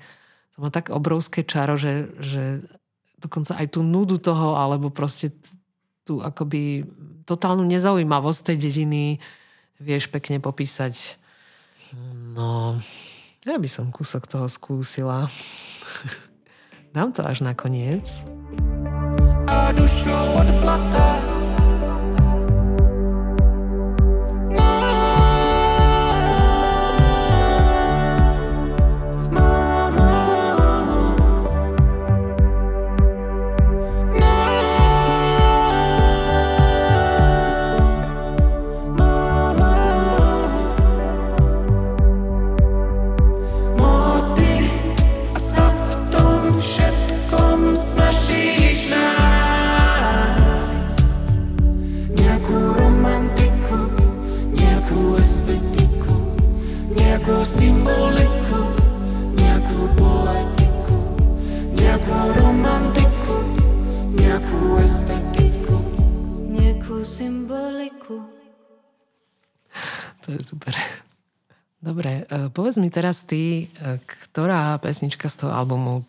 to má tak obrovské čaro, že, že dokonca aj tú nudu toho, alebo proste tú akoby totálnu nezaujímavosť tej dediny vieš pekne popísať. No, ja by som kúsok toho skúsila. Dám to až nakoniec. A dušou od plata romantiku, nejakú estetiku Nejakú symboliku. To je super. Dobre, e, povedz mi teraz ty, e, ktorá pesnička z toho albumu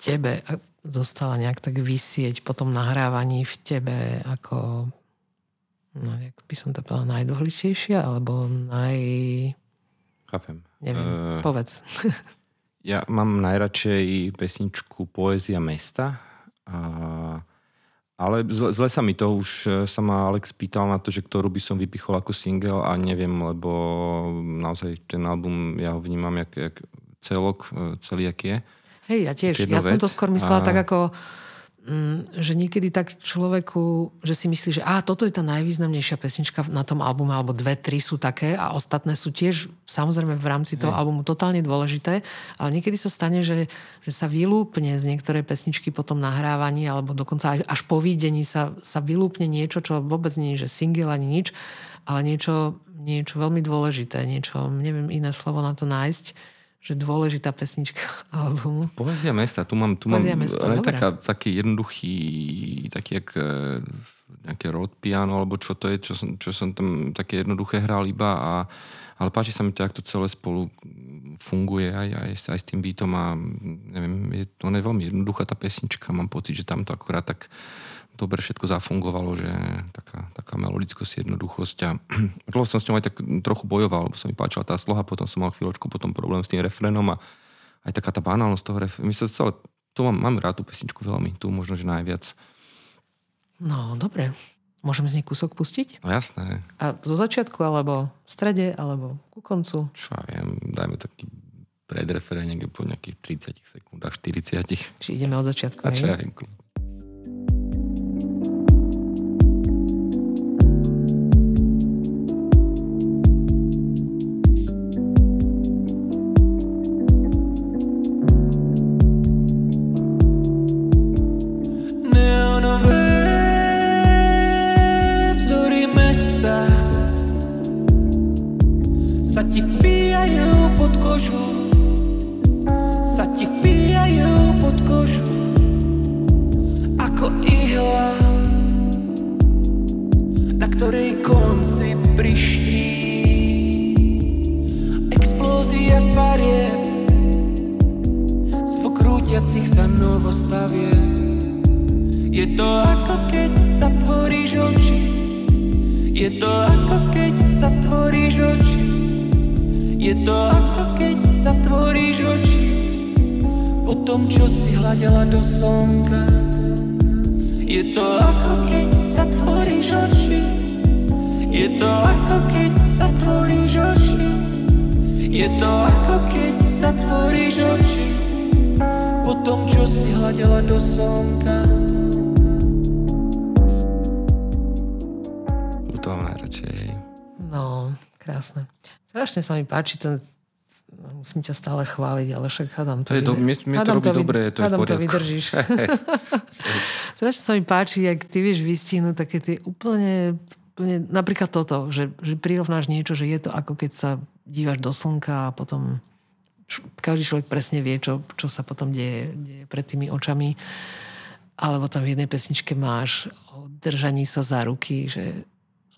tebe e, zostala nejak tak vysieť po tom nahrávaní v tebe ako no, jak by som to povedala, najdôležitejšia alebo naj... Chápem. Neviem, Eh, povedz. Ja mám najradšej pesničku Poézia mesta. A, ale zle, zle sa mi to, už e, sa ma Alex pýtal na to, že ktorú by som vypichol ako single a neviem, lebo naozaj ten album, ja ho vnímam jak, jak celok, e, celý jak je. Hej, ja tiež. Ja som to vec skôr myslela a- tak ako, že niekedy tak človeku, že si myslí, že á, toto je tá najvýznamnejšia pesnička na tom albume, alebo dve, tri sú také a ostatné sú tiež samozrejme v rámci toho albumu totálne dôležité, ale niekedy sa stane, že, že sa vylúpne z niektorej pesničky po tom nahrávaní, alebo dokonca až po výdení sa, sa vylúpne niečo, čo vôbec nie je, že single ani nič, ale niečo, niečo veľmi dôležité, niečo, neviem iné slovo na to nájsť, že dôležitá pesnička albumu. Poézia mesta, tu mám, tu mám mesta, dobre. taká, taký jednoduchý, taký jak e, nejaké road piano, alebo čo to je, čo som, čo som tam také jednoduché hral iba a ale páči sa mi to, jak to celé spolu funguje aj, aj, aj s tým beatom a neviem, je, to je veľmi jednoduchá tá pesnička, mám pocit, že tam to akorát tak dobre všetko zafungovalo, že taká, taká melodickosť, jednoduchosť a dlho som s ňou aj tak trochu bojoval, lebo sa mi páčila tá sloha, potom som mal chvíľočku potom problém s tým refrénom a aj taká tá banálnosť toho refrénu. My sa celé, tu mám, mám rád tú pesničku veľmi, tu možno, že najviac. No, dobre. Môžeme z nej kúsok pustiť? No jasné, A zo začiatku, alebo v strede, alebo ku koncu? čo ja viem, dajme taký predrefrén niekde po nejakých 30 sekundách, 40. Či ideme od začiatku? A čo ja viem, páči to, musím ťa stále chváliť, ale však hádam to. To je do- mne- mne to robí vy- dobre, to je hádam to vydržíš. Strašne sa mi páči, jak ty vieš vystihnúť také tie úplne, úplne napríklad toto, že, že prirovnáš niečo, že je to ako keď sa dívaš do slnka a potom každý človek presne vie, čo, čo sa potom deje, deje pred tými očami. Alebo tam v jednej pesničke máš o držaní sa za ruky, že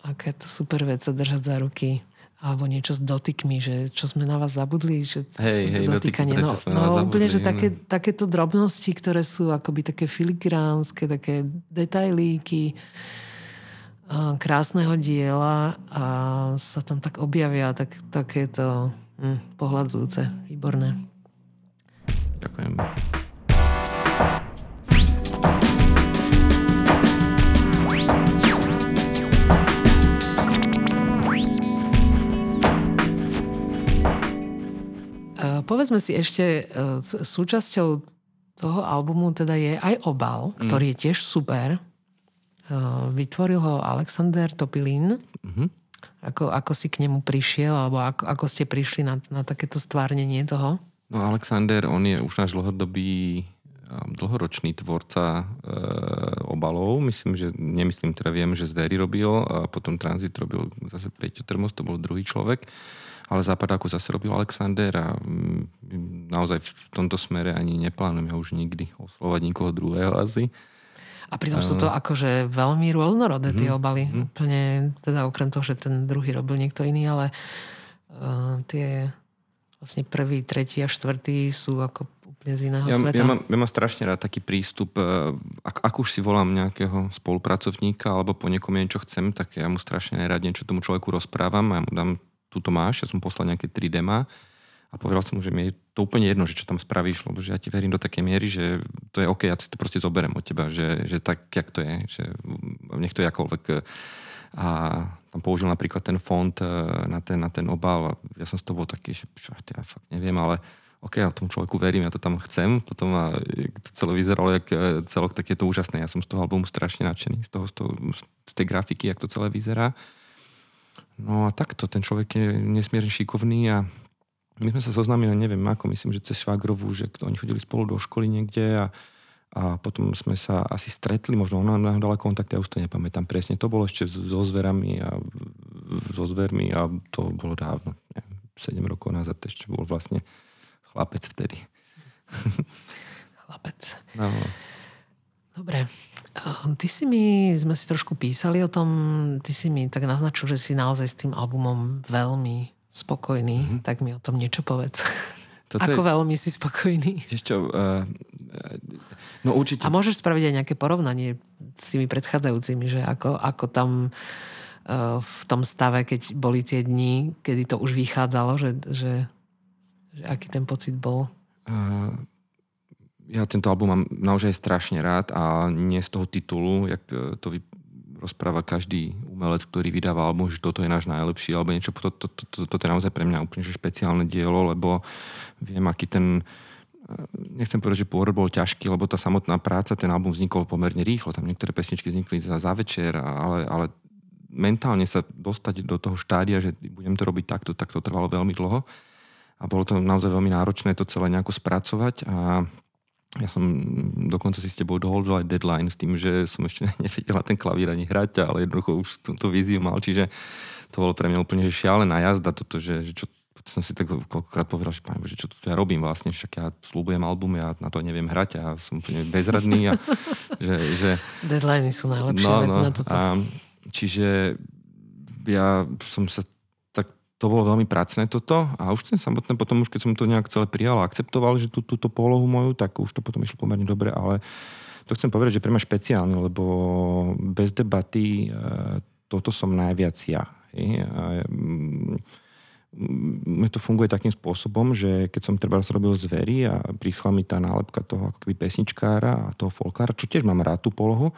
aká je to super vec sa držať za ruky. Alebo niečo s dotykmi, že čo sme na vás zabudli, že Hej, to hej, dotýkanie. No, no úplne, že také, takéto drobnosti, ktoré sú akoby také filigránske, také detailíky krásneho diela a sa tam tak objavia tak, takéto hm, pohľadzúce, výborné. Ďakujem. Povedzme si ešte, s- súčasťou toho albumu teda je aj obal, ktorý je tiež super. Uh, vytvoril ho Alexander Topilin. Mhm. Ako, ako si k nemu prišiel, alebo ako, ako ste prišli na, na takéto stvárnenie toho? No Alexander, on je už náš dlhodobý a dlhoročný tvorca e, obalov. Myslím, že, nemyslím, teda viem, že Zvery robil a potom Transit robil zase Peťo Termos, to bol druhý človek. Ale Západáku zase robil Alexander a mm, naozaj v tomto smere ani neplánujem ja už nikdy oslovať nikoho druhého asi. A pritom sú to akože veľmi rôznorodé Mhm. tie obaly. Úplne, teda okrem toho, že ten druhý robil niekto iný, ale uh, tie vlastne prvý, tretí a štvrtý sú ako úplne z iného Ja, sveta. ja, mám, ja mám strašne rád taký prístup, e, ak, ak už si volám nejakého spolupracovníka alebo po niekom niečo chcem, tak ja mu strašne rád niečo tomu človeku rozprávam a ja mu dám, túto máš, ja som poslal nejaké 3 dema a povedal som mu, že mi je to úplne jedno, že čo tam spravíš, lebo že ja ti verím do takej miery, že to je OK, ja si to proste zoberiem od teba, že, že tak, jak to je, že nech to je akoľvek. A tam použil napríklad ten font e, na ten, na ten obal a ja som z toho bol taký, že čo, ja fakt neviem, ale OK, ja tomu človeku verím, ja to tam chcem, potom a to celé vyzeralo jak e, celok, tak je to úžasné. Ja som z toho albumu strašne nadšený, z, toho, z, toho, z tej grafiky, jak to celé vyzerá. No a takto, ten človek je nesmierne šikovný a my sme sa zoznámili, neviem ako, myslím, že cez Švagrovú, že oni chodili spolu do školy niekde a, a potom sme sa asi stretli, možno ona nám dala kontakt, ja už to nepamätám presne. To bolo ešte so zverami a so zvermi a to bolo dávno, neviem, 7 rokov nazad ešte bol vlastne chlapec vtedy. Chlapec. No, Dobre. A Ty si mi, sme si trošku písali o tom, ty si mi tak naznačil, že si naozaj s tým albumom veľmi spokojný, mm-hmm. tak mi o tom niečo povedz. Toto Ako je- veľmi si spokojný? Čo, uh, no určite... A môžeš spraviť aj nejaké porovnanie s tými predchádzajúcimi, že ako, ako tam uh, v tom stave, keď boli tie dni, kedy to už vychádzalo, že, že, že aký ten pocit bol? Uh, ja tento album mám naozaj strašne rád a nie z toho titulu, jak eh, to vy, rozpráva každý umelec, ktorý vydáva album, že toto je náš najlepší, alebo niečo, to, to, to, to, toto je naozaj pre mňa úplne že špeciálne dielo, lebo viem, aký ten eh, nechcem povedať, že pôrod bol ťažký, lebo tá samotná práca, ten album vznikol pomerne rýchlo, tam niektoré pesničky vznikli za, za večer, ale, ale mentálne sa dostať do toho štádia, že budem to robiť takto, tak to trvalo veľmi dlho. A bolo to naozaj veľmi náročné to celé nejako spracovať a ja som dokonca si s tebou dohodol aj deadline s tým, že som ešte nevedela ten klavír ani hrať, ale jednoducho už túto víziu mal, čiže to bolo pre mňa úplne šialená jazda toto, že, že čo som si tak koľkokrát povedal, že, páne, Bože, čo tu ja robím vlastne, však ja slúbujem album, ja na to neviem hrať a som úplne bezradný a že, že Deadliny sú najlepšia No, vec no, na toto. A, čiže ja som sa to bolo veľmi pracné toto a už ten samotné potom, už keď som to nejak celé prijal a akceptoval, že tú, túto polohu moju, tak už to potom išlo pomerne dobre, ale to chcem povedať, že pre mňa špeciálne, lebo bez debaty e, toto som najviac ja. Mne to funguje takým spôsobom, že keď som treba robil zvery a prišla mi tá nálepka toho ako keby pesničkára a toho folkára, čo tiež mám rád tú polohu,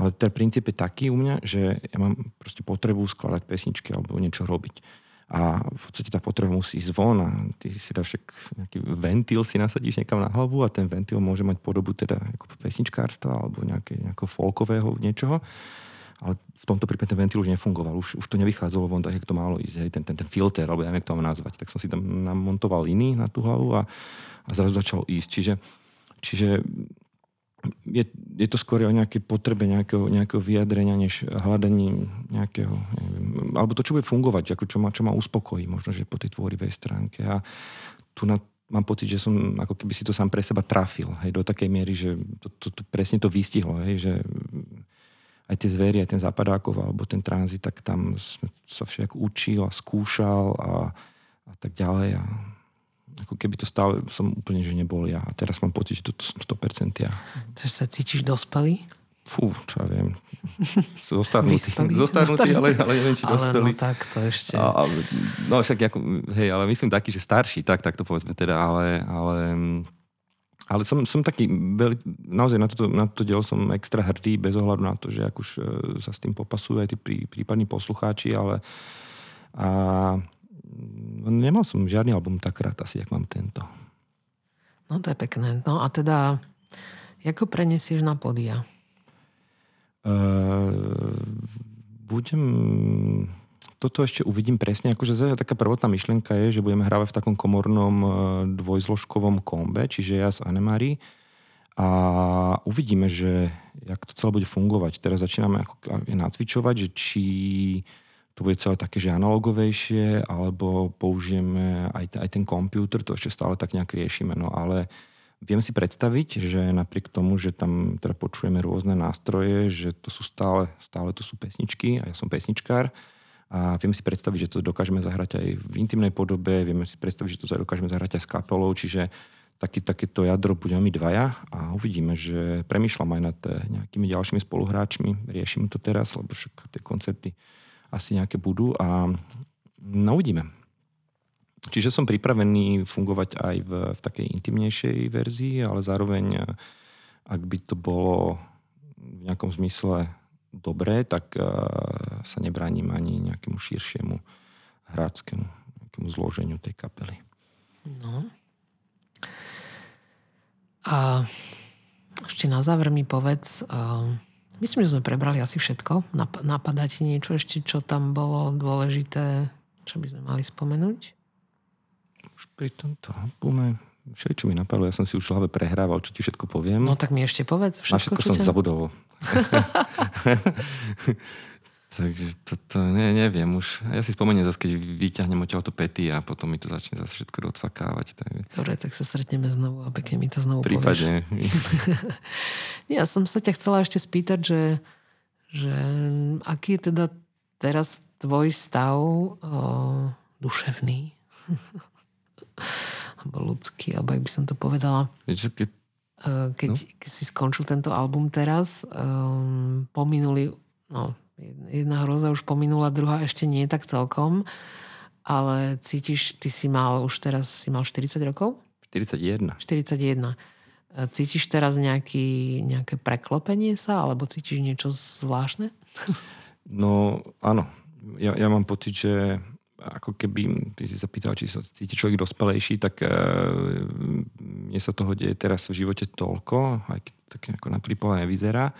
ale ten princíp je taký u mňa, že ja mám proste potrebu skladať pesničky alebo niečo robiť. A v podstate tá potreba musí ísť von a ty si dáš nejaký ventil si nasadíš niekam na hlavu a ten ventil môže mať podobu teda ako pesničkárstva alebo nejaké, nejakého folkového niečoho. Ale v tomto prípade ten ventil už nefungoval, už, už to nevychádzalo von tak, jak to malo ísť, hej, ten, ten, ten filter, alebo neviem, to mám nazvať. Tak som si tam namontoval iný na tú hlavu a, a zrazu začal ísť. Čiže, čiže je, je to skôr o nejakej potrebe nejakého, nejakého vyjadrenia, než hľadaním nejakého, neviem, alebo to, čo bude fungovať, ako čo, ma, čo ma uspokojí, možno, že po tej tvorivej stránke. A tu na, mám pocit, že som ako keby si to sám pre seba trafil, hej, do takej miery, že to, to, to presne to vystihlo, hej, že aj tie zvery, aj ten zapadákov alebo ten tranzit, tak tam som sa však učil a skúšal a, a tak ďalej. A ako keby to stále som úplne, že nebol ja. A teraz mám pocit, že toto som 100% ja. Že sa cítiš dospelý? Fú, čo ja viem. Zostarnutý. Zostarnutý, ale, ale neviem, či Ale dospelý. no tak to ešte... A, a, no však, ako, hej, ale myslím taký, že starší, tak, tak to povedzme teda, ale, ale, ale som, som taký, veľ, naozaj na toto, na toto dielo som extra hrdý, bez ohľadu na to, že ak už e, sa s tým popasujú aj tí prí, prípadní poslucháči, ale a, nemal som žiadny album tak rád asi, jak mám tento. No to je pekné. No a teda, ako prenesieš na podia? Uh, budem... Toto ešte uvidím presne. Akože zase taká prvotná myšlienka je, že budeme hrávať v takom komornom uh, dvojzložkovom kombe, čiže ja s Anemari. A uvidíme, že jak to celé bude fungovať. Teraz začíname ako nacvičovať, že či to bude celé také, že analogovejšie, alebo použijeme aj, aj ten počítač, to ešte stále tak nejak riešime. No ale Viem si predstaviť, že napriek tomu, že tam teda počujeme rôzne nástroje, že to sú stále, stále to sú pesničky a ja som pesničkár a vieme si predstaviť, že to dokážeme zahrať aj v intimnej podobe, vieme si predstaviť, že to dokážeme zahrať aj s kapelou, čiže taký, takéto jadro budeme my dvaja a uvidíme, že premýšľam aj nad nejakými ďalšími spoluhráčmi, riešim to teraz, lebo však tie koncerty asi nejaké budú a no uvidíme. Čiže som pripravený fungovať aj v, v takej intimnejšej verzii, ale zároveň, ak by to bolo v nejakom zmysle dobré, tak uh, sa nebránim ani nejakému širšiemu hráckému nejakému zloženiu tej kapely. No. A ešte na záver mi povedz, uh, myslím, že sme prebrali asi všetko. Nap- napadá ti niečo ešte, čo tam bolo dôležité, čo by sme mali spomenúť? už pri tomto albume čo mi napadlo, ja som si už v hlave prehrával, čo ti všetko poviem. No tak mi ešte povedz všetko, Na všetko som ťa... zabudol. Takže toto, ne, neviem už. Ja si spomeniem zase, keď vyťahnem odtiaľ to pety a potom mi to začne zase všetko odfakávať. Tak... Dobre, tak sa stretneme znovu a pekne mi to znovu Prípadne. ja som sa ťa chcela ešte spýtať, že, že aký je teda teraz tvoj stav o, duševný? alebo ľudský, alebo ak by som to povedala. Vieš, keď, eh, keď, no? si skončil tento album teraz, um, pominuli, no, jedna hroza už pominula, druhá ešte nie tak celkom, ale cítiš, ty si mal už teraz, si mal 40 rokov? 41. 41. Eh, cítiš teraz nejaký, nejaké preklopenie sa, alebo cítiš niečo zvláštne? No, áno. Ja, ja mám pocit, že ako keby, ty si sa pýtal, či sa cíti človek dospelejší, tak uh, mne sa toho deje teraz v živote toľko, aj tak ako na nevyzerá,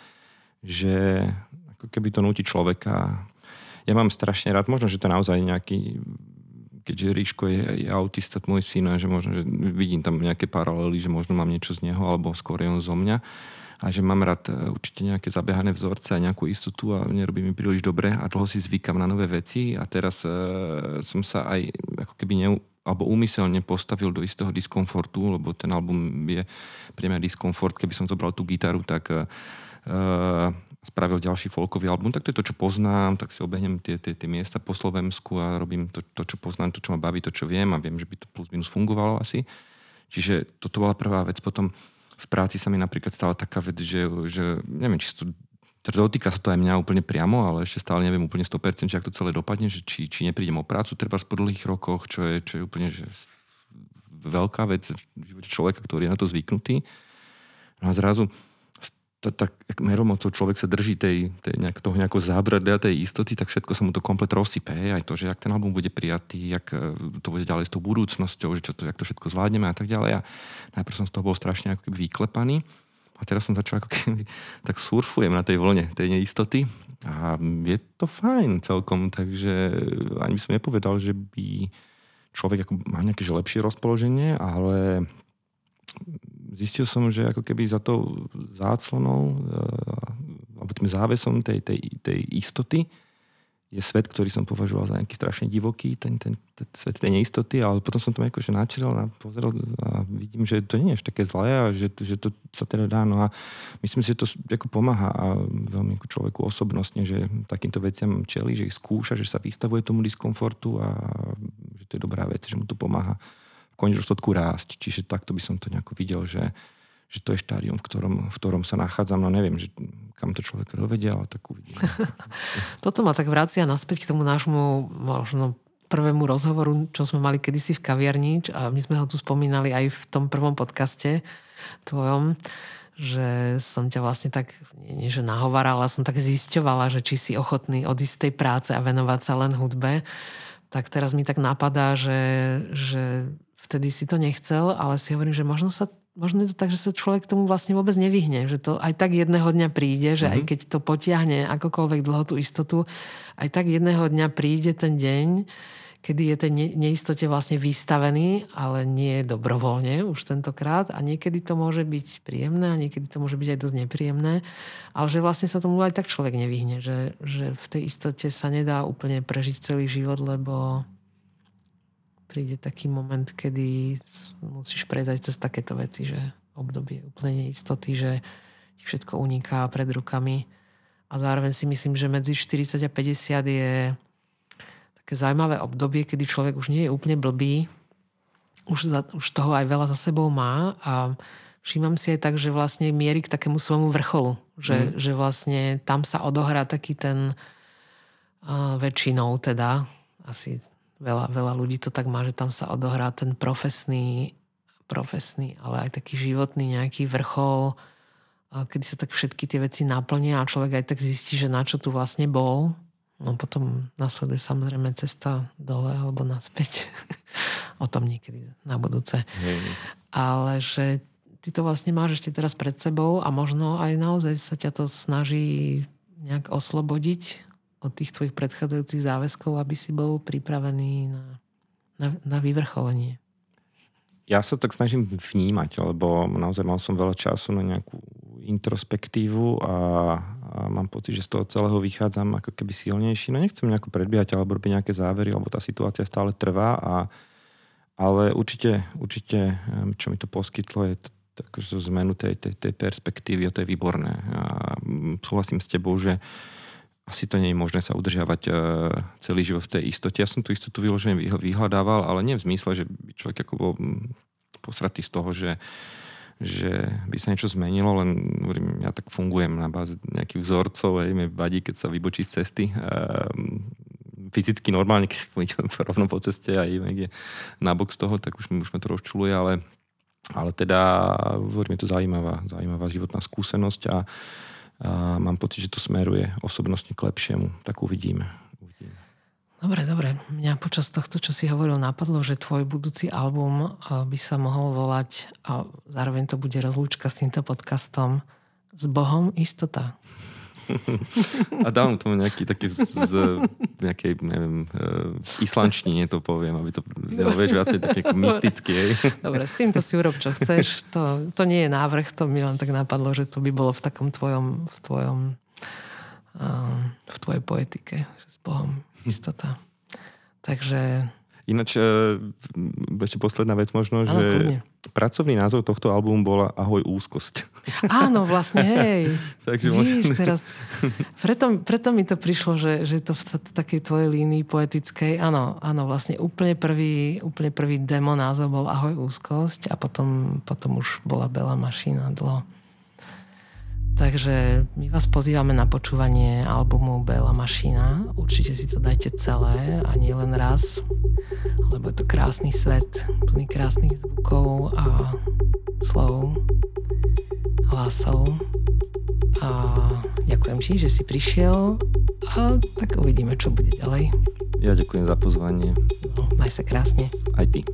že ako keby to nutí človeka. Ja mám strašne rád, možno, že to naozaj nejaký keďže Ríško je, je autista, môj syn, že možno, že vidím tam nejaké paralely, že možno mám niečo z neho, alebo skôr je on zo mňa. A že mám rád e, určite nejaké zabehané vzorce a nejakú istotu a nerobí mi príliš dobre a dlho si zvykam na nové veci. A teraz uh, som sa aj ako keby ne, alebo úmyselne postavil do istého diskomfortu, lebo ten album je pre mňa diskomfort, keby som zobral tú gitaru, tak uh, spravil ďalší folkový album, tak to je to, čo poznám, tak si obehnem tie, tie, tie miesta po Slovensku a robím to, to, čo poznám, to, čo ma baví, to, čo viem a viem, že by to plus minus fungovalo asi. Čiže toto bola prvá vec. Potom v práci sa mi napríklad stala taká vec, že, že neviem, či to teda dotýka sa to aj mňa úplne priamo, ale ešte stále neviem úplne 100%, či ak to celé dopadne, že či, či neprídem o prácu treba po dlhých rokoch, čo je, čo je úplne že veľká vec v živote človeka, ktorý je na to zvyknutý. No a zrazu tak meromocou človek sa drží tej, tej nejak, toho nejakého zábradlia, tej istoty, tak všetko sa mu to komplet rozsype. Aj to, že ak ten album bude prijatý, jak e, to bude ďalej s tou budúcnosťou, že čo to, jak to všetko zvládneme a tak ďalej. A najprv som z toho bol strašne ako keby vyklepaný. A teraz som začal ako keby, tak surfujem na tej vlne tej neistoty a je to fajn celkom, takže ani by som nepovedal, že by človek ako má nejaké že lepšie rozpoloženie, ale zistil som, že ako keby za tou záclonou eh, alebo tým závesom tej, tej, tej istoty je svet, ktorý som považoval za nejaký strašne divoký, ten, ten, ten svet tej neistoty, ale potom som to akože načrel a pozrel a vidím, že to nie je až také zlé a že, že to sa teda dá. No a myslím si, že to ako pomáha a veľmi ako človeku osobnostne, že takýmto veciam čeli, že ich skúša, že sa vystavuje tomu diskomfortu a že to je dobrá vec, že mu to pomáha v konečnom rásť. Čiže takto by som to nejako videl, že, že to je štádium, v ktorom, v ktorom sa nachádzam. No neviem, že, kam to človek dovedia, ale tak uvidím. Toto ma tak vracia naspäť k tomu nášmu možno prvému rozhovoru, čo sme mali kedysi v kaviarni a my sme ho tu spomínali aj v tom prvom podcaste tvojom, že som ťa vlastne tak, nie že nahovarala, som tak zisťovala, že či si ochotný odísť z tej práce a venovať sa len hudbe. Tak teraz mi tak napadá, že, že vtedy si to nechcel, ale si hovorím, že možno sa možno je to tak, že sa človek tomu vlastne vôbec nevyhne. Že to aj tak jedného dňa príde, že mm-hmm. aj mhm. keď to potiahne akokoľvek dlho tú istotu, aj tak jedného dňa príde ten deň, kedy je ten neistote vlastne vystavený, ale nie dobrovoľne už tentokrát a niekedy to môže byť príjemné a niekedy to môže byť aj dosť nepríjemné, ale že vlastne sa tomu aj tak človek nevyhne, že, že v tej istote sa nedá úplne prežiť celý život, lebo príde taký moment, kedy musíš prejsť aj cez takéto veci, že obdobie úplne neistoty, že ti všetko uniká pred rukami. A zároveň si myslím, že medzi 40 a 50 je také zaujímavé obdobie, kedy človek už nie je úplne blbý, už, za, už toho aj veľa za sebou má a všímam si aj tak, že vlastne mierí k takému svojmu vrcholu. Že, mm. že vlastne tam sa odohrá taký ten uh, väčšinou teda, asi Veľa, veľa ľudí to tak má, že tam sa odohrá ten profesný, profesný, ale aj taký životný nejaký vrchol, kedy sa tak všetky tie veci naplnia a človek aj tak zistí, že na čo tu vlastne bol. No potom nasleduje samozrejme cesta dole alebo naspäť. o tom niekedy na budúce. Hej. Ale že ty to vlastne máš ešte teraz pred sebou a možno aj naozaj sa ťa to snaží nejak oslobodiť od tých tvojich predchádzajúcich záväzkov, aby si bol pripravený na, na, na vyvrcholenie? Ja sa tak snažím vnímať, lebo naozaj mal som veľa času na nejakú introspektívu a, a mám pocit, že z toho celého vychádzam ako keby silnejší. No nechcem nejako predbiehať alebo robiť nejaké závery, lebo tá situácia stále trvá, a, ale určite, určite, čo mi to poskytlo, je tak, zmenu tej, tej, tej perspektívy a to je výborné. A súhlasím s tebou, že asi to nie je možné sa udržiavať uh, celý život v tej istote. Ja som tú istotu vyložené vyhľadával, ale nie v zmysle, že by človek ako bol posratý z toho, že, že by sa niečo zmenilo, len hovorím, ja tak fungujem na báze nejakých vzorcov, aj mi vadí, keď sa vybočí z cesty. Uh, fyzicky normálne, keď idem rovno po ceste a idem niekde nabok z toho, tak už, už ma to rozčuluje, ale, ale teda hovorím, je to zaujímavá, zaujímavá životná skúsenosť a a mám pocit, že to smeruje osobnostne k lepšiemu. Tak uvidíme. uvidíme. Dobre, dobre. Mňa počas tohto, čo si hovoril, napadlo, že tvoj budúci album eh, by sa mohol volať a zároveň to bude rozlúčka s týmto podcastom S Bohom istota. A dám tomu nejaký taký z, z nejakej, neviem, uh, islančnine to poviem, aby to znelo, vieš, viacej také mystické. Dobre, s týmto si urob, čo chceš. To, to nie je návrh, to mi len tak napadlo, že to by bolo v takom tvojom, v tvojom, uh, v tvojej poetike, že s Bohom istota. Takže Ináč, e, ešte posledná vec možno, Áno, že kľudne. pracovný názov tohto albumu bola Ahoj úzkosť. Áno, vlastne, hej. Takže Vidíš, možno... teraz, preto, preto mi to prišlo, že, že to v takej tvojej línii poetickej, áno, áno, vlastne úplne prvý, úplne prvý demo názov bol Ahoj úzkosť a potom, potom už bola Bela mašina dlho. Takže my vás pozývame na počúvanie albumu Bela Mašina. Určite si to dajte celé a nie len raz, lebo je to krásny svet, plný krásnych zvukov a slov, hlasov. A ďakujem ti, že si prišiel a tak uvidíme, čo bude ďalej. Ja ďakujem za pozvanie. No, maj sa krásne. Aj ty.